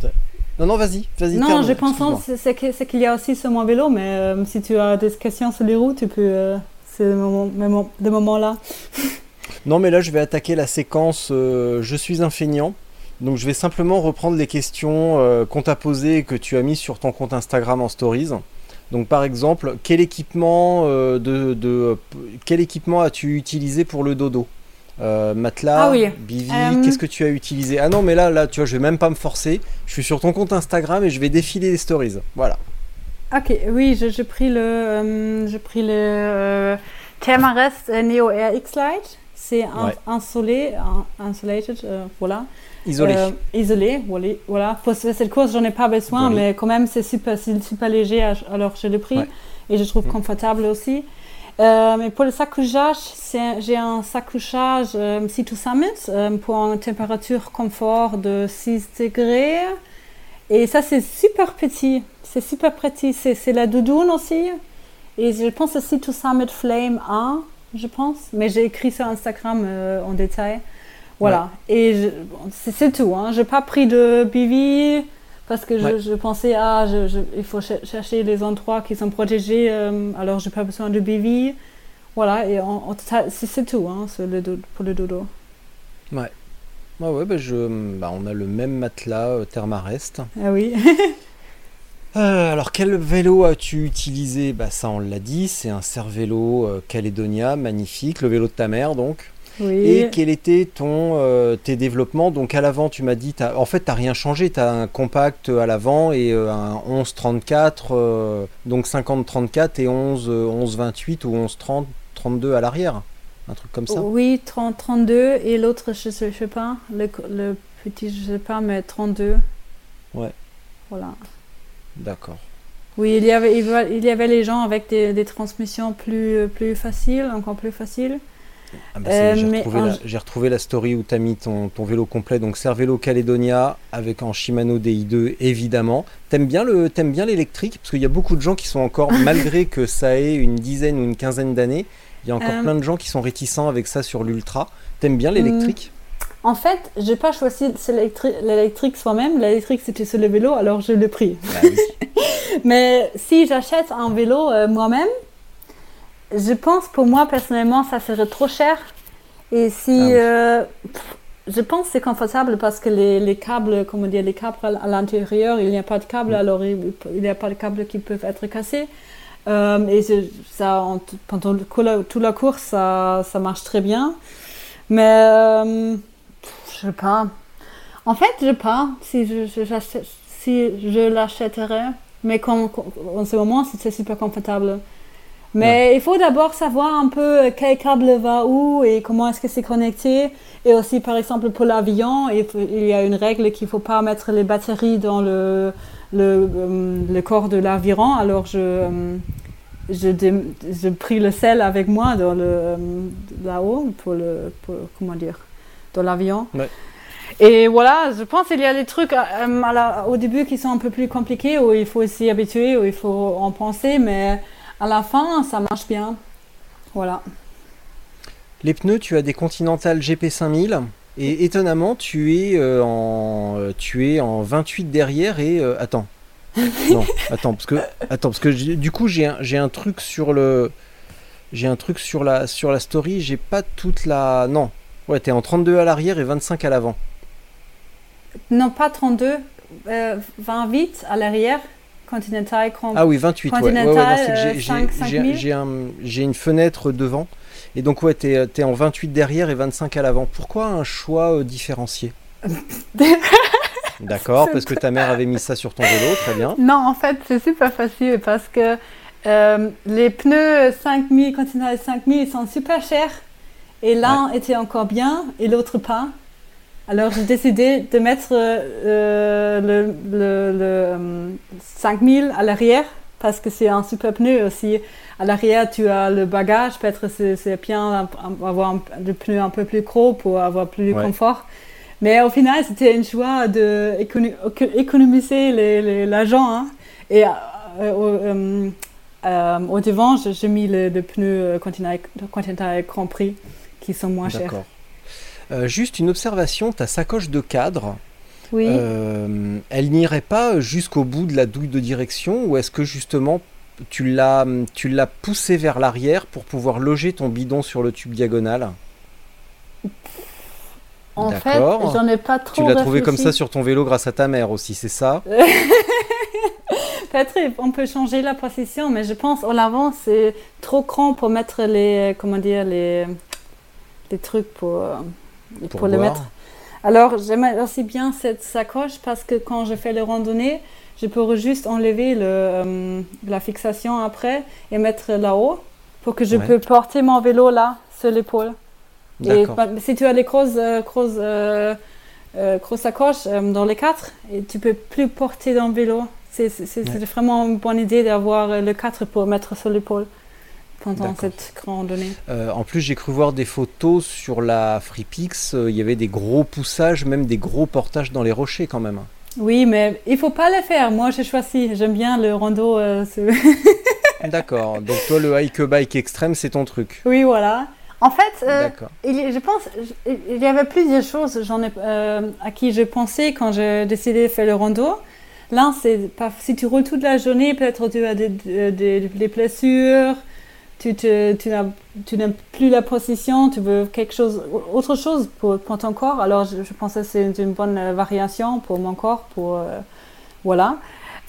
Non, non, vas-y, vas-y. non, je pense c'est- qu'il y a aussi sur mon vélo, mais euh, si tu as des questions sur les roues, tu peux. euh, c'est le moment, moment- le moment là. Non, mais là, je vais attaquer la séquence euh, Je suis un feignant. Donc, je vais simplement reprendre les questions qu'on t'a posées et que tu as mis sur ton compte Instagram en stories. Donc, par exemple, quel équipement, euh, de, de- quel équipement as-tu utilisé pour le dodo? Euh, Matelas, Ah oui. Bivi, Euh, qu'est-ce que tu as utilisé? Ah non, mais là, là, tu vois, je vais même pas me forcer. Je suis sur ton compte Instagram et je vais défiler les stories. Voilà. Ok, oui, je- j'ai pris le, euh, j'ai pris le euh, Thermarest Neo RX Lite. C'est Ouais. insolé, insulated, voilà. Isolé. Euh, isolé, voilà. Pour ce- cette course, j'en ai pas besoin, mais quand même, c'est super, super léger, alors je l'ai pris. Ouais. Et je trouve Mm. confortable aussi. Euh, mais pour le sac couchage, c'est- j'ai un sac couchage euh, C2 Summit euh, pour une température confort de 6 degrés. Et ça, c'est super petit. C'est super petit. C'est la doudoune aussi. Et je pense que C2 Summit Flame 1, je pense. Mais j'ai écrit sur Instagram en détail. Voilà. Et c'est tout. Hein. Je n'ai pas pris de BV parce que je, Ouais. je pensais, ah, je- je- il faut cher- chercher les endroits qui sont protégés. euh, alors, je n'ai pas besoin de BV. Voilà. Et c'est tout hein, sur le do- pour le dodo. Ouais. Ouais, ouais, bah, je, bah, on a le même matelas euh, Thermarest. Ah oui. Euh, alors, quel vélo as-tu utilisé? Bah, ça, on l'a dit, c'est un Cervélo euh, Caledonia, magnifique, le vélo de ta mère, donc? Oui. Et quel était ton, euh, tes développements Donc, à l'avant, tu m'as dit, en fait, tu rien changé. Tu as un compact à l'avant et euh, un 11-34, euh, donc 50-34 et 11, euh, 11-28 ou 11-30, 32 à l'arrière. Un truc comme ça Oui, 30, 32. Et l'autre, je ne sais, pas. Le, le petit, je ne sais pas, mais 32. Ouais. Voilà. D'accord. Oui, il y avait, il y avait- il y avait les gens avec des, des transmissions plus, plus faciles, encore plus faciles. Ah bah, Euh, j'ai, retrouvé en- la, j'ai retrouvé la story où tu as mis ton, ton vélo complet, donc Cervélo Caledonia avec en Shimano DI2 évidemment. T'aimes bien, le, t'aimes bien l'électrique? Parce qu'il y a beaucoup de gens qui sont encore, malgré que ça ait une dizaine ou une quinzaine d'années, il y a encore Euh, plein de gens qui sont réticents avec ça sur l'ultra. T'aimes bien l'électrique? En fait, je n'ai pas choisi l'électri- l'électrique soi-même. L'électrique, c'était sur le vélo, alors je l'ai pris. Bah oui. Mais si j'achète un vélo euh, moi-même, je pense pour moi personnellement ça serait trop cher. Et si Ah oui. euh, pff, je pense que c'est confortable parce que les, les câbles, comment dire, les câbles à l'intérieur, il n'y a pas de câble, Mm. alors il n'y a pas de câbles qui peuvent être cassés. Euh, et ça, pendant le toute la course, ça, ça marche très bien. Mais euh, je sais pas. En fait, je sais pas si je, je, si je l'achèterais. Mais quand, en ce moment, c'est super confortable. Mais il faut d'abord savoir un peu quel câble va où et comment est-ce que c'est connecté. Et aussi, par exemple, pour l'avion, il, y a une règle qu'il ne faut pas mettre les batteries dans le, le, euh, le corps de l'aviron. Alors, je, euh, je, je pris le sel avec moi dans le, euh, là-haut pour le, pour- comment dire, dans l'avion. Ouais. Et voilà, je pense qu'il y a des trucs euh, la- au début qui sont un peu plus compliqués, où il faut s'y habituer, où il faut en penser, mais à la fin, ça marche bien. Voilà. Les pneus, tu as des Continental GP5000 et étonnamment, tu es, euh, en, euh, tu es en 28 derrière et euh, attends. non, attends parce que attends parce que du coup j'ai un, j'ai un truc sur le j'ai un truc sur la sur la story, j'ai pas toute la non. Ouais, t'es en 32 à l'arrière et 25 à l'avant. Non, pas 32, euh, 28 à l'arrière, Continental. Cran- Ah oui, 28. Ouais, ouais, ouais, non, Continental, j'ai- euh, j'ai- 5, j'ai 5000. j'ai un- j'ai une fenêtre devant et donc ouais, t'es es en 28 derrière et 25 à l'avant. Pourquoi un choix euh, différencié D'accord, parce que ta mère avait mis ça sur ton vélo, très bien. Non, en fait, c'est super facile parce que euh, les pneus 5000, Continental 5000, ils sont super chers. Et l'un était encore bien et l'autre pas. Alors j'ai décidé de mettre euh, le, le, le, euh, 5000 à l'arrière parce que c'est un super pneu aussi. À l'arrière, tu as le bagage. Peut-être c'est c'est bien avoir le pneu un peu plus gros pour avoir plus de Ouais. confort. Mais au final, c'était un choix de écono- économiser les- les- l'argent. hein. Et euh, au, euh, euh, au devant, j'ai mis le, le pneu Continental, Continental Grand Prix qui sont moins chers. D'accord. Euh, juste une observation, ta sacoche de cadre, Oui. euh, elle n'irait pas jusqu'au bout de la douille de direction ou est-ce que justement tu l'as tu l'as poussée vers l'arrière pour pouvoir loger ton bidon sur le tube diagonal? En fait, j'en ai pas trop Tu l'as trouvé comme ça sur ton vélo grâce à ta mère aussi, c'est ça? Peut-être on peut changer la position, mais je pense au l'avant c'est trop grand pour mettre les comment dire les les trucs pour pour, boire mettre. Alors j'aime aussi bien cette sacoche parce que quand je fais les randonnées, je peux juste enlever le, euh, la fixation après et mettre là-haut pour que je Ouais. peux porter mon vélo là sur l'épaule. Et bah, si tu as les grosses, euh, grosses, euh, euh, grosses sacoches euh, dans les quatre, et tu peux plus porter ton vélo. C'est Ouais. vraiment une bonne idée d'avoir le 4 pour mettre sur l'épaule pendant cette randonnée. Euh, en plus, j'ai cru voir des photos sur la FreePix, euh, il y avait des gros poussages, même des gros portages dans les rochers quand même. Oui, mais il faut pas le faire. Moi, j'ai choisi. J'aime bien le rando. euh, D'accord, donc toi le hike bike extrême c'est ton truc. oui, voilà. En fait, euh, il je pense, je- il y avait plusieurs choses j'en ai, euh, à qui je pensais quand j'ai décidé de faire le rando. L'un, c'est si tu roules toute la journée, peut-être tu as des, des, des- des blessures, tu, te, tu n'as tu n'aimes plus la position, tu veux quelque chose, autre chose pour, pour ton corps. Alors, je, je pensais que c'est une, bonne euh, variation pour mon corps, pour, euh, voilà.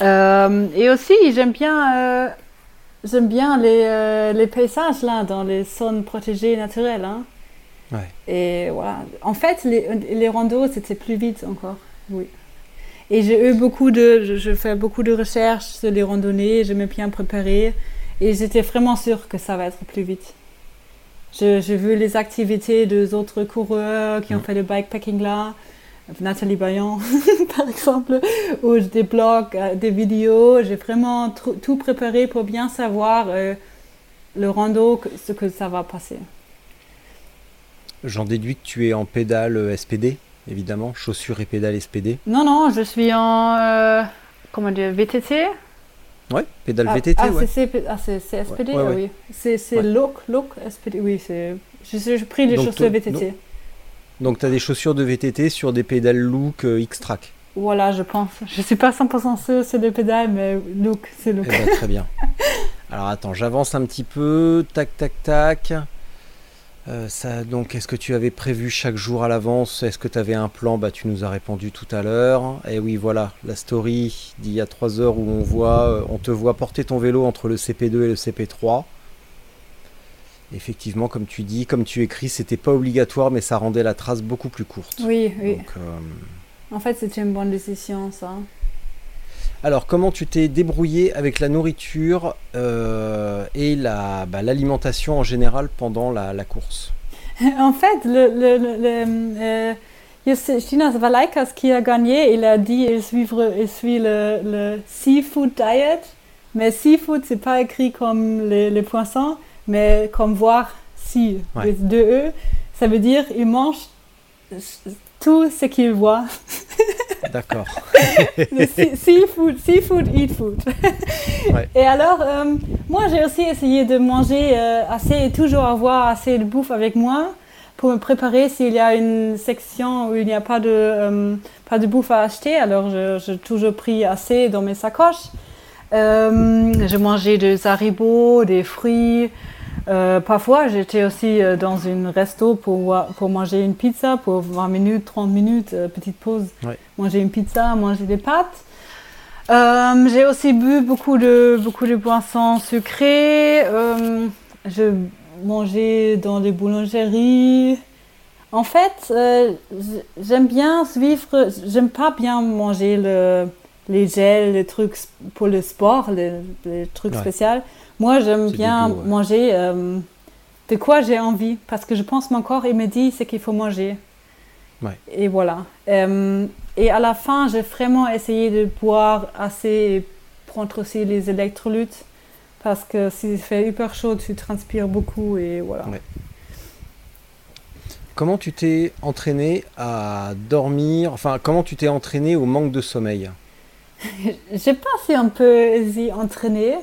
Euh, et aussi, j'aime bien, euh, j'aime bien les, les paysages là, dans les zones protégées naturelles. Hein. Ouais. Et voilà. En fait, les, les randos, c'était plus vite encore. Oui. Et j'ai eu beaucoup de, je, je fais beaucoup de recherches sur les randonnées, je me bien préparer. Et j'étais vraiment sûre que ça va être plus vite. Je- J'ai vu les activités des autres coureurs qui ont Mm. fait le bikepacking là. Nathalie Bayon, par exemple, ou des blogs, euh, des vidéos. J'ai vraiment tout préparé pour bien savoir euh, le rando, que- ce que ça va passer. J'en déduis que tu es en pédale euh, SPD, évidemment, chaussures et pédales SPD. Non, non, je suis en euh, comment dire, VTT. Ouais, pédale Ah, VTT, ah, ouais. c'est- c'est ah, c'est- c'est SPD, Ouais, ah oui. C'est c'est look, look, SPD, oui. c'est- j'ai pris les Donc, chaussures VTT. Donc tu as des chaussures de VTT sur des pédales Look euh, X-Track. Voilà, je pense. Je suis pas 100% sûre sur les pédales, mais look, c'est Eh look. ben, très bien. Alors attends, j'avance un petit peu. Tac, tac, tac. Euh, ça, donc, est-ce que tu avais prévu chaque jour à l'avance? Est-ce que tu avais un plan? Bah, tu nous as répondu tout à l'heure. Et oui, voilà, la story d'il y a 3 heures où on voit, euh, on te voit porter ton vélo entre le CP2 et le CP3. Effectivement, comme tu dis, comme tu écris, c'était pas obligatoire, mais ça rendait la trace beaucoup plus courte. Oui, oui. Donc, euh, En fait, c'était une bonne décision, ça. Alors, comment tu t'es débrouillé avec la nourriture euh, et la, bah, l'alimentation en général pendant la, la course En fait, le, le, le, euh, Justinas Valaikas qui a gagné, il a dit il suit, il suit le, seafood diet. Mais seafood, c'est pas écrit comme les, les poissons, mais comme voir si, Ouais. avec deux E. Ça veut dire il mange tout ce qu'il voit. D'accord. Seafood, seafood, eat food. Ouais. Et alors, euh, moi j'ai aussi essayé de manger euh, assez et toujours avoir assez de bouffe avec moi pour me préparer s'il y a une section où il n'y a pas de, euh, pas de bouffe à acheter. Alors j'ai toujours pris assez dans mes sacoches. Euh, j'ai mangé des haribots, des fruits. Euh, parfois, j'étais aussi euh, dans une resto pour, pour manger une pizza pour 20 minutes, 30 minutes, euh, petite pause. Ouais. Manger une pizza, manger des pâtes. Euh, j'ai aussi bu beaucoup de, beaucoup de boissons sucrées. Euh, je mangeais dans les boulangeries. En fait, euh, j'aime bien suivre, j'aime pas bien manger le, les gels, les trucs pour le sport, les, les trucs Ouais. spéciaux. Moi, j'aime bien ouais. manger euh, de quoi j'ai envie, parce que je pense mon corps, il me dit ce qu'il faut manger. Ouais. Et voilà. Euh, et à la fin, j'ai vraiment essayé de boire assez et prendre aussi les électrolytes, parce que s'il fait hyper chaud, tu transpires beaucoup et voilà. Ouais. Comment tu t'es entraîné à dormir Enfin, comment tu t'es entraîné au manque de sommeil? Je sais pas si on peut s'y entraîner.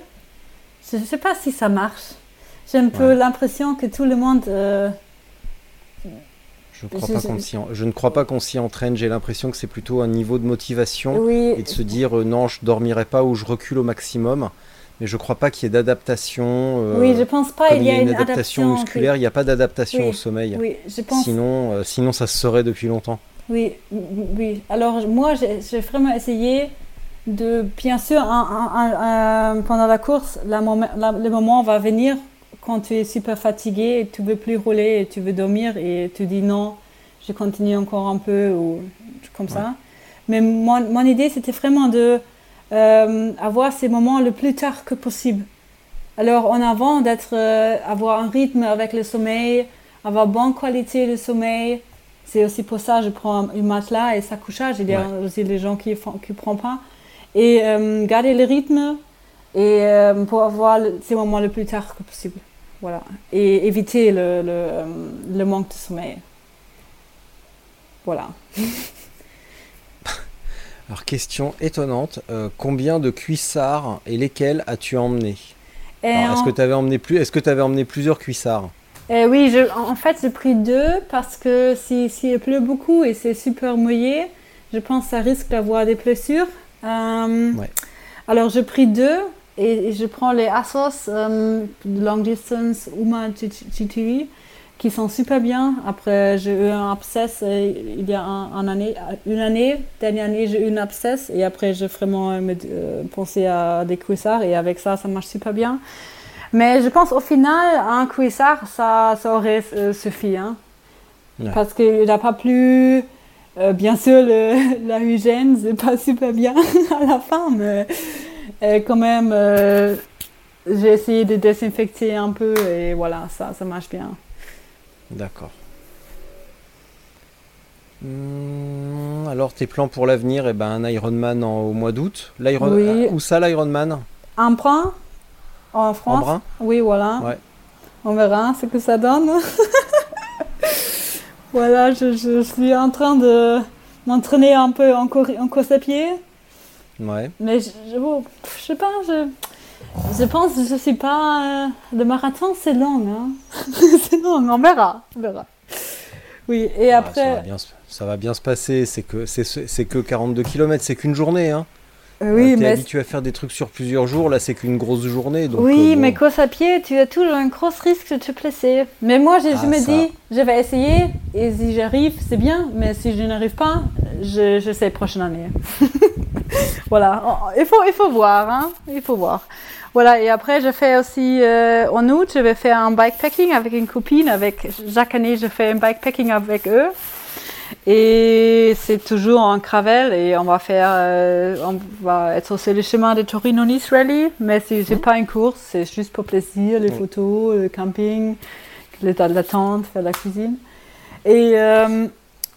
Je ne sais pas si ça marche. J'ai un peu l'impression que tout le monde. euh, Je, crois Je- pas je- qu'on s'y en- je ne crois pas qu'on s'y entraîne. J'ai l'impression que c'est plutôt un niveau de motivation oui, et de se dire euh, non, je dormirai pas ou je recule au maximum. Mais je crois pas qu'il y ait d'adaptation. euh, oui, je pense pas. Il y a une, adaptation adaptation musculaire, il n'y a pas d'adaptation Oui, au sommeil. Oui, je pense. Sinon, euh, sinon, ça se serait depuis longtemps. Oui, oui. Alors moi, j'ai vraiment essayé de, bien sûr, un- un- un- un- pendant la course, la moment- la- le moment va venir quand tu es super fatigué et tu veux plus rouler et tu veux dormir et tu dis non, je continue encore un peu ou comme ça. Mais mon, mon idée, c'était vraiment de euh, avoir ces moments le plus tard que possible. Alors en avant, d'être, euh, avoir un rythme avec le sommeil, avoir bonne qualité de sommeil. C'est aussi pour ça que je prends un matelas et sa couchage. Il y a Ouais. aussi des gens qui ne prennent pas. Et euh, garder le rythme et euh, pour avoir ces moments le plus tard que possible. Voilà. Et éviter le, le, euh, le manque de sommeil. Voilà. Alors, question étonnante euh, combien de cuissards et lesquels as-tu emmené? Est-ce en- que tu avais emmené plus que tu avais emmené plusieurs cuissards? Euh, oui, je, en fait, j'ai pris deux parce que si, s'il pleut beaucoup et c'est super mouillé, je pense que ça risque d'avoir des blessures. Euh, Ouais. Alors, j'ai pris deux et, et je prends les Asos euh, Long Distance Uma GTV qui sont super bien. Après, j'ai eu un abscesse euh, il y a un, un année, une année. Dernière année, j'ai eu un abscesse et après, j'ai vraiment euh, me- pensé à des cuissards et avec ça, ça marche super bien. Mais je pense au final, un cuissard, ça, ça aurait suffi. Hein? Ouais. Parce qu'il n'a pas plus. Euh, bien sûr, le- la hygiène, c'est pas super bien à la fin, mais euh, quand même, euh, j'ai essayé de désinfecter un peu et voilà, ça, ça marche bien. D'accord. Hmm, alors, tes plans pour l'avenir eh ben, Un Ironman en- au mois d'août. L'Iron- Oui. Où ça, l'Ironman Un brin en France? brun? Oui, voilà. Ouais. On verra ce que ça donne. voilà, je, je suis en train de m'entraîner un peu en, cour- en course à pied. Ouais. Mais je, je, je sais pas, je, je pense que je suis pas. euh, le marathon, c'est long. Hein. c'est long, on verra. On verra. Oui, et Ah, ça, va après. bien, ça va bien se passer. C'est que, c'est, c'est que 42 km, c'est qu'une journée. Hein. Euh, oui, T'es habitué à faire des trucs sur plusieurs jours. Là, c'est qu'une grosse journée. Donc, oui, euh, bon. mais course à pied, tu as toujours un gros risque de te blesser. Mais moi, je, je Ah, me ça. dis, je vais essayer, et si j'arrive, c'est bien, mais si je n'arrive pas, je, je sais prochaine année. voilà, Oh, il faut, il faut voir, hein, il faut voir. Voilà, et après, je fais aussi, euh, en août, je vais faire un bikepacking avec une copine. Avec, chaque année, je fais un bikepacking avec eux. Et c'est toujours en Cravel et on va faire, euh, on va être sur le chemin de Torino Nice Rally, mais c'est c'est pas une course, c'est juste pour plaisir, les Mhm. photos, le camping, l'état de la tente, faire la cuisine. Et euh,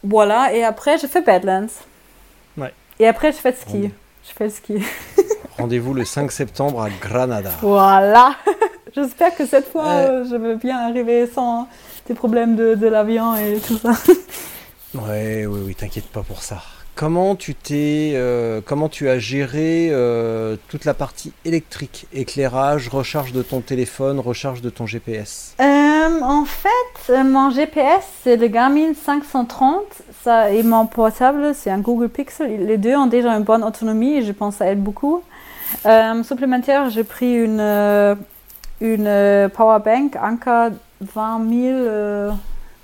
voilà, et après je fais Badlands. Ouais. Et après je fais le ski. Mhm. Je fais le ski. Rendez-vous le 5 septembre à Granada. Voilà. J'espère que cette fois Ouais. euh, je vais bien arriver sans des problèmes de, de l'avion et tout ça. Ouais, oui, oui, t'inquiète pas pour ça. Comment tu t'es, euh, comment tu as géré euh, toute la partie électrique, éclairage, recharge de ton téléphone, recharge de ton GPS Euh, en fait, mon GPS, c'est le Garmin 530. Ça, et mon portable, c'est un Google Pixel. Les deux ont déjà une bonne autonomie et je pense que ça beaucoup. Supplémentaire, j'ai pris une, une euh, powerbank Anker 20 000 euh,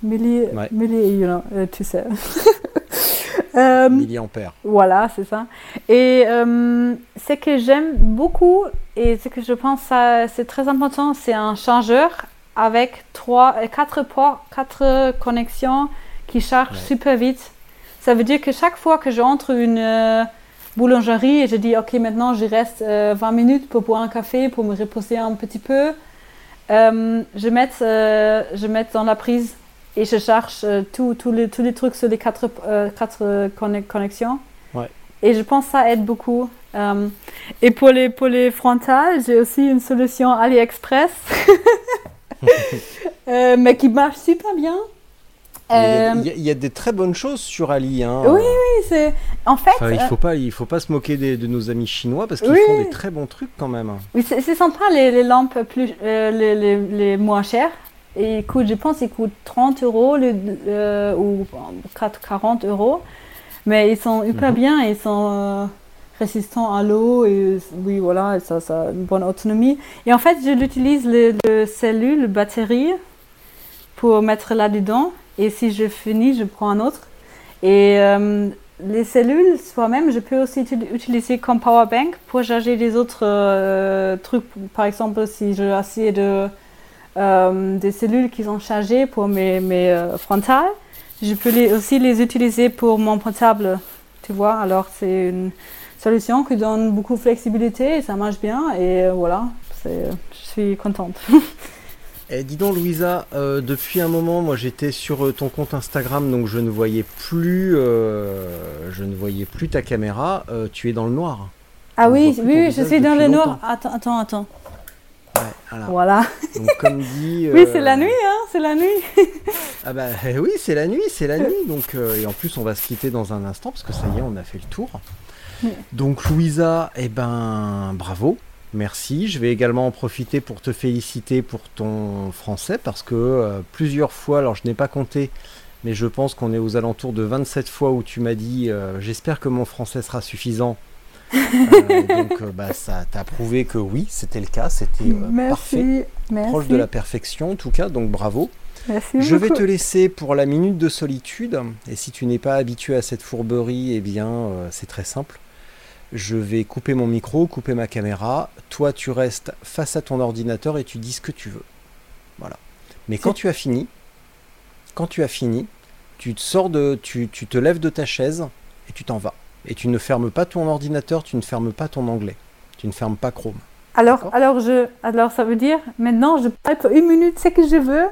milli, Ouais. milli- you know, euh, tu sais. Euh, milliampères. voilà, c'est ça. Et euh, ce que j'aime beaucoup et ce que je pense c'est très important, c'est un chargeur avec trois, quatre ports, quatre connexions qui charge Ouais. super vite. Ça veut dire que chaque fois que j'entre une euh, boulangerie et je dis ok maintenant je reste euh, 20 minutes pour boire un café, pour me reposer un petit peu, euh, je mets je mets dans la prise et je charge euh, tout- tous les, tous les trucs sur les quatre, euh, quatre euh, conne- connexions. Ouais. Et je pense que ça aide beaucoup. Euh, et pour les, pour les frontales, j'ai aussi une solution AliExpress, Euh, mais qui marche super bien. Il y, a, il y a- il y a des très bonnes choses sur Ali. Hein. oui, oui, c'est. En fait, Enfin, il euh, faut pas, il faut pas se moquer des- de nos amis chinois parce qu'ils Oui. font des très bons trucs quand même. oui, c'est sympa les, les lampes plus, les, les, les moins chères. Et ils coûtent, je pense, ils coûtent 30 euros le- euh, ou 4 40 euros. Mais ils sont hyper Mhm. bien, ils sont euh, résistants à l'eau et oui, voilà, ça, ça a une bonne autonomie. Et en fait, je l'utilise le, le cellule, le batterie pour mettre là-dedans. Et si je finis, je prends un autre. Et euh, les cellules, soi-même, je peux aussi uti- utiliser comme power bank pour charger les autres trucs. Par exemple, si j'ai assez de euh, des cellules qui sont chargées pour mes, mes euh, frontales, je peux les, aussi les utiliser pour mon portable. Tu vois, alors c'est une solution qui donne beaucoup de flexibilité et ça marche bien. Et euh, voilà, je suis contente. Eh, dis donc, Louisa, euh, depuis un moment, moi j'étais sur ton compte Instagram, donc je ne voyais plus, euh, je ne voyais plus ta caméra. Euh, tu es dans le noir. Ah On oui, oui, je suis dans le noir. Attends, attends, attends. Ouais, voilà. Voilà. Donc comme dit. Oui, euh, c'est la nuit, hein, c'est la nuit. Ah bah eh oui, c'est la nuit, c'est la nuit. Donc euh, et en plus, on va se quitter dans un instant parce que ça y est, on a fait le tour. Donc Louisa, eh ben bravo, merci. Je vais également en profiter pour te féliciter pour ton français parce que euh, plusieurs fois, alors je n'ai pas compté, mais je pense qu'on est aux alentours de 27 fois où tu m'as dit euh, j'espère que mon français sera suffisant. Euh, donc euh, bah, ça t'a prouvé que oui, c'était le cas, c'était euh, parfait, merci, proche de la perfection en tout cas, donc bravo. Merci Je vais te laisser pour la minute de solitude. Et si tu n'es pas habitué à cette fourberie, eh bien, euh, c'est très simple. Je vais couper mon micro, couper ma caméra. Toi, tu restes face à ton ordinateur et tu dis ce que tu veux. Voilà. Mais quand tu as fini, quand tu as fini, tu te sors de, tu, tu te lèves de ta chaise et tu t'en vas. Et tu ne fermes pas ton ordinateur, tu ne fermes pas ton anglais, tu ne fermes pas Chrome. Alors, alors, je, alors, ça veut dire, maintenant, je pour une minute, ce que je veux?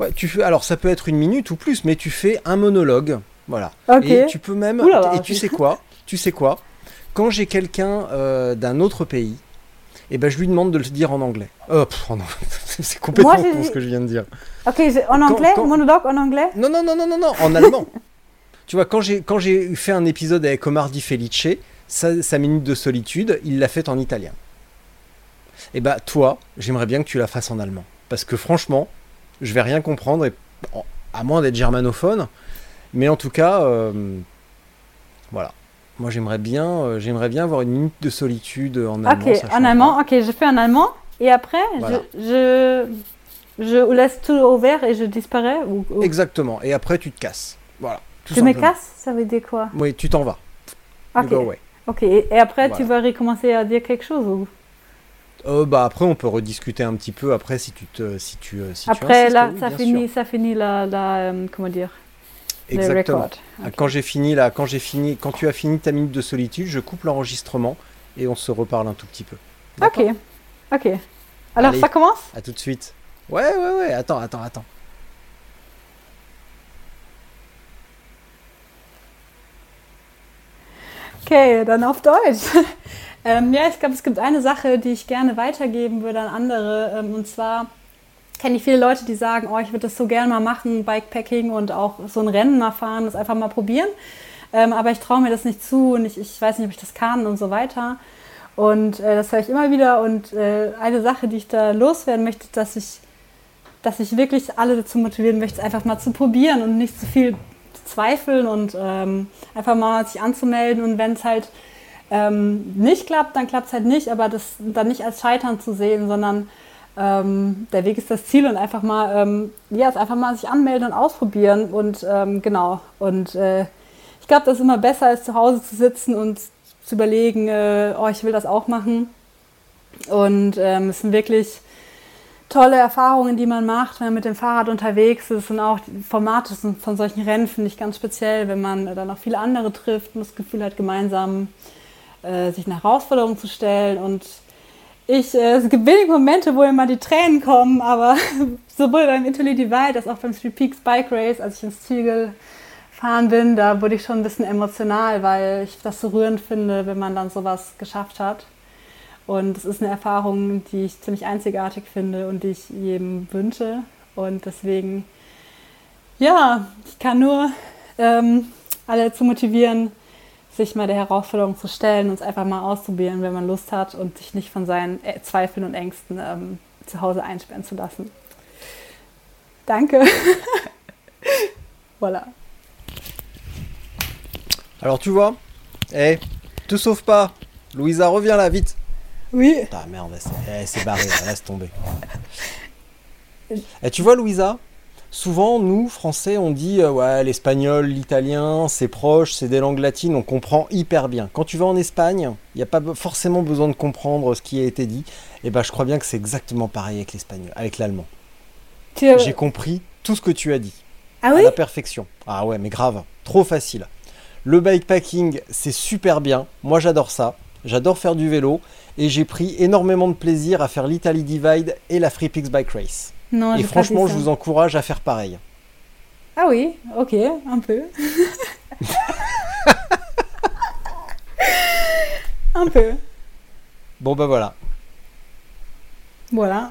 Ouais, tu fais, alors ça peut être une minute ou plus, mais tu fais un monologue. Voilà. Ok. Et tu peux même. Et tu sais quoi? Tu sais quoi? Quand j'ai quelqu'un euh, d'un autre pays, eh ben je lui demande de le dire en anglais. Oh, oh c'est complètement Moi, con ce que je viens de dire. Ok, en Quand- anglais, quand- monologue en anglais? Non, non, non, non, non, non, en allemand. tu vois, quand j'ai quand j'ai fait un épisode avec Omar Di Felice, sa, sa minute de solitude, il l'a faite en italien. Et bah toi, j'aimerais bien que tu la fasses en allemand, parce que franchement, je vais rien comprendre, et, à moins d'être germanophone, mais en tout cas, euh, voilà. Moi, j'aimerais bien, euh, j'aimerais bien avoir une minute de solitude en allemand. Ok, en allemand, pas. ok, je fais en allemand. Et après, Voilà. je, je, je laisse tout ouvert et je disparais. Ou, ou- Exactement. Et après, tu te casses. Voilà. Tout je me casse, ça veut dire quoi? Oui, tu t'en vas. You Ok, go away. ok. Et et après, tu vas recommencer à dire quelque chose ou... Euh, bah après on peut rediscuter un petit peu après si tu te si tu euh, si tu Après, insistes, là, oui, ça bien finit, ça finit la, la euh, comment dire, le exactement. record. Ah, quand j'ai fini là quand j'ai fini quand tu as fini ta minute de solitude je coupe l'enregistrement et on se reparle un tout petit peu. Ok, ok. Alors, Allez. ça commence? À tout de suite. Ouais ouais ouais. Attends attends attends Okay, dann auf Deutsch. ähm, ja, ich glaube, es gibt eine Sache, die ich gerne weitergeben würde an andere. Ähm, und zwar kenne ich viele Leute, die sagen, oh, ich würde das so gerne mal machen, Bikepacking und auch so ein Rennen mal fahren, das einfach mal probieren. Ähm, aber ich traue mir das nicht zu und ich, ich weiß nicht, ob ich das kann und so weiter. Und äh, das höre ich immer wieder. Und äh, eine Sache, die ich da loswerden möchte, dass ich, dass ich wirklich alle dazu motivieren möchte, es einfach mal zu probieren und nicht zu viel zweifeln und ähm, einfach mal sich anzumelden. Und wenn es halt ähm, nicht klappt, dann klappt es halt nicht, aber das dann nicht als Scheitern zu sehen, sondern ähm, der Weg ist das Ziel und einfach mal, ähm, ja, einfach mal sich anmelden und ausprobieren und ähm, genau. Und äh, ich glaube, das ist immer besser, als zu Hause zu sitzen und zu überlegen, äh, oh, ich will das auch machen. Und ähm, es sind wirklich tolle Erfahrungen, die man macht, wenn man mit dem Fahrrad unterwegs ist. Und auch die Formate von solchen Rennen finde ich ganz speziell, wenn man dann auch viele andere trifft und das Gefühl hat, gemeinsam äh, sich eine Herausforderung zu stellen. Und ich, äh, es gibt wenige Momente, wo immer die Tränen kommen, aber sowohl beim Italy Divide als auch beim Three Peaks Bike Race, als ich ins Ziel gefahren bin, da wurde ich schon ein bisschen emotional, weil ich das so rührend finde, wenn man dann sowas geschafft hat. Und es ist eine Erfahrung, die ich ziemlich einzigartig finde und die ich jedem wünsche. Und deswegen, ja, ich kann nur ähm, alle zu motivieren, sich mal der Herausforderung zu stellen und es einfach mal auszuprobieren, wenn man Lust hat und sich nicht von seinen äh, Zweifeln und Ängsten ähm, zu Hause einsperren zu lassen. Danke. voilà. Alors tu vois, hey, te sauve pas. Louisa, reviens là, vite. Oui. Ah merde, elle s'est- barrée, laisse tomber. Et tu vois, Louisa, souvent, nous, Français, on dit euh, ouais, l'espagnol, l'italien, c'est proche, c'est des langues latines, on comprend hyper bien. Quand tu vas en Espagne, il n'y a pas forcément besoin de comprendre ce qui a été dit. Et ben, je crois bien que c'est exactement pareil avec l'espagnol, avec l'allemand. J'ai compris tout ce que tu as dit. ah à oui la perfection. Ah ouais, mais grave, trop facile. Le bikepacking, c'est super bien. Moi, j'adore ça. J'adore faire du vélo et j'ai pris énormément de plaisir à faire l'Italy Divide et la Free Peaks Bike Race. Non, et franchement, je vous encourage à faire pareil. Ah oui, ok, un peu. un peu. Bon bah voilà. Voilà.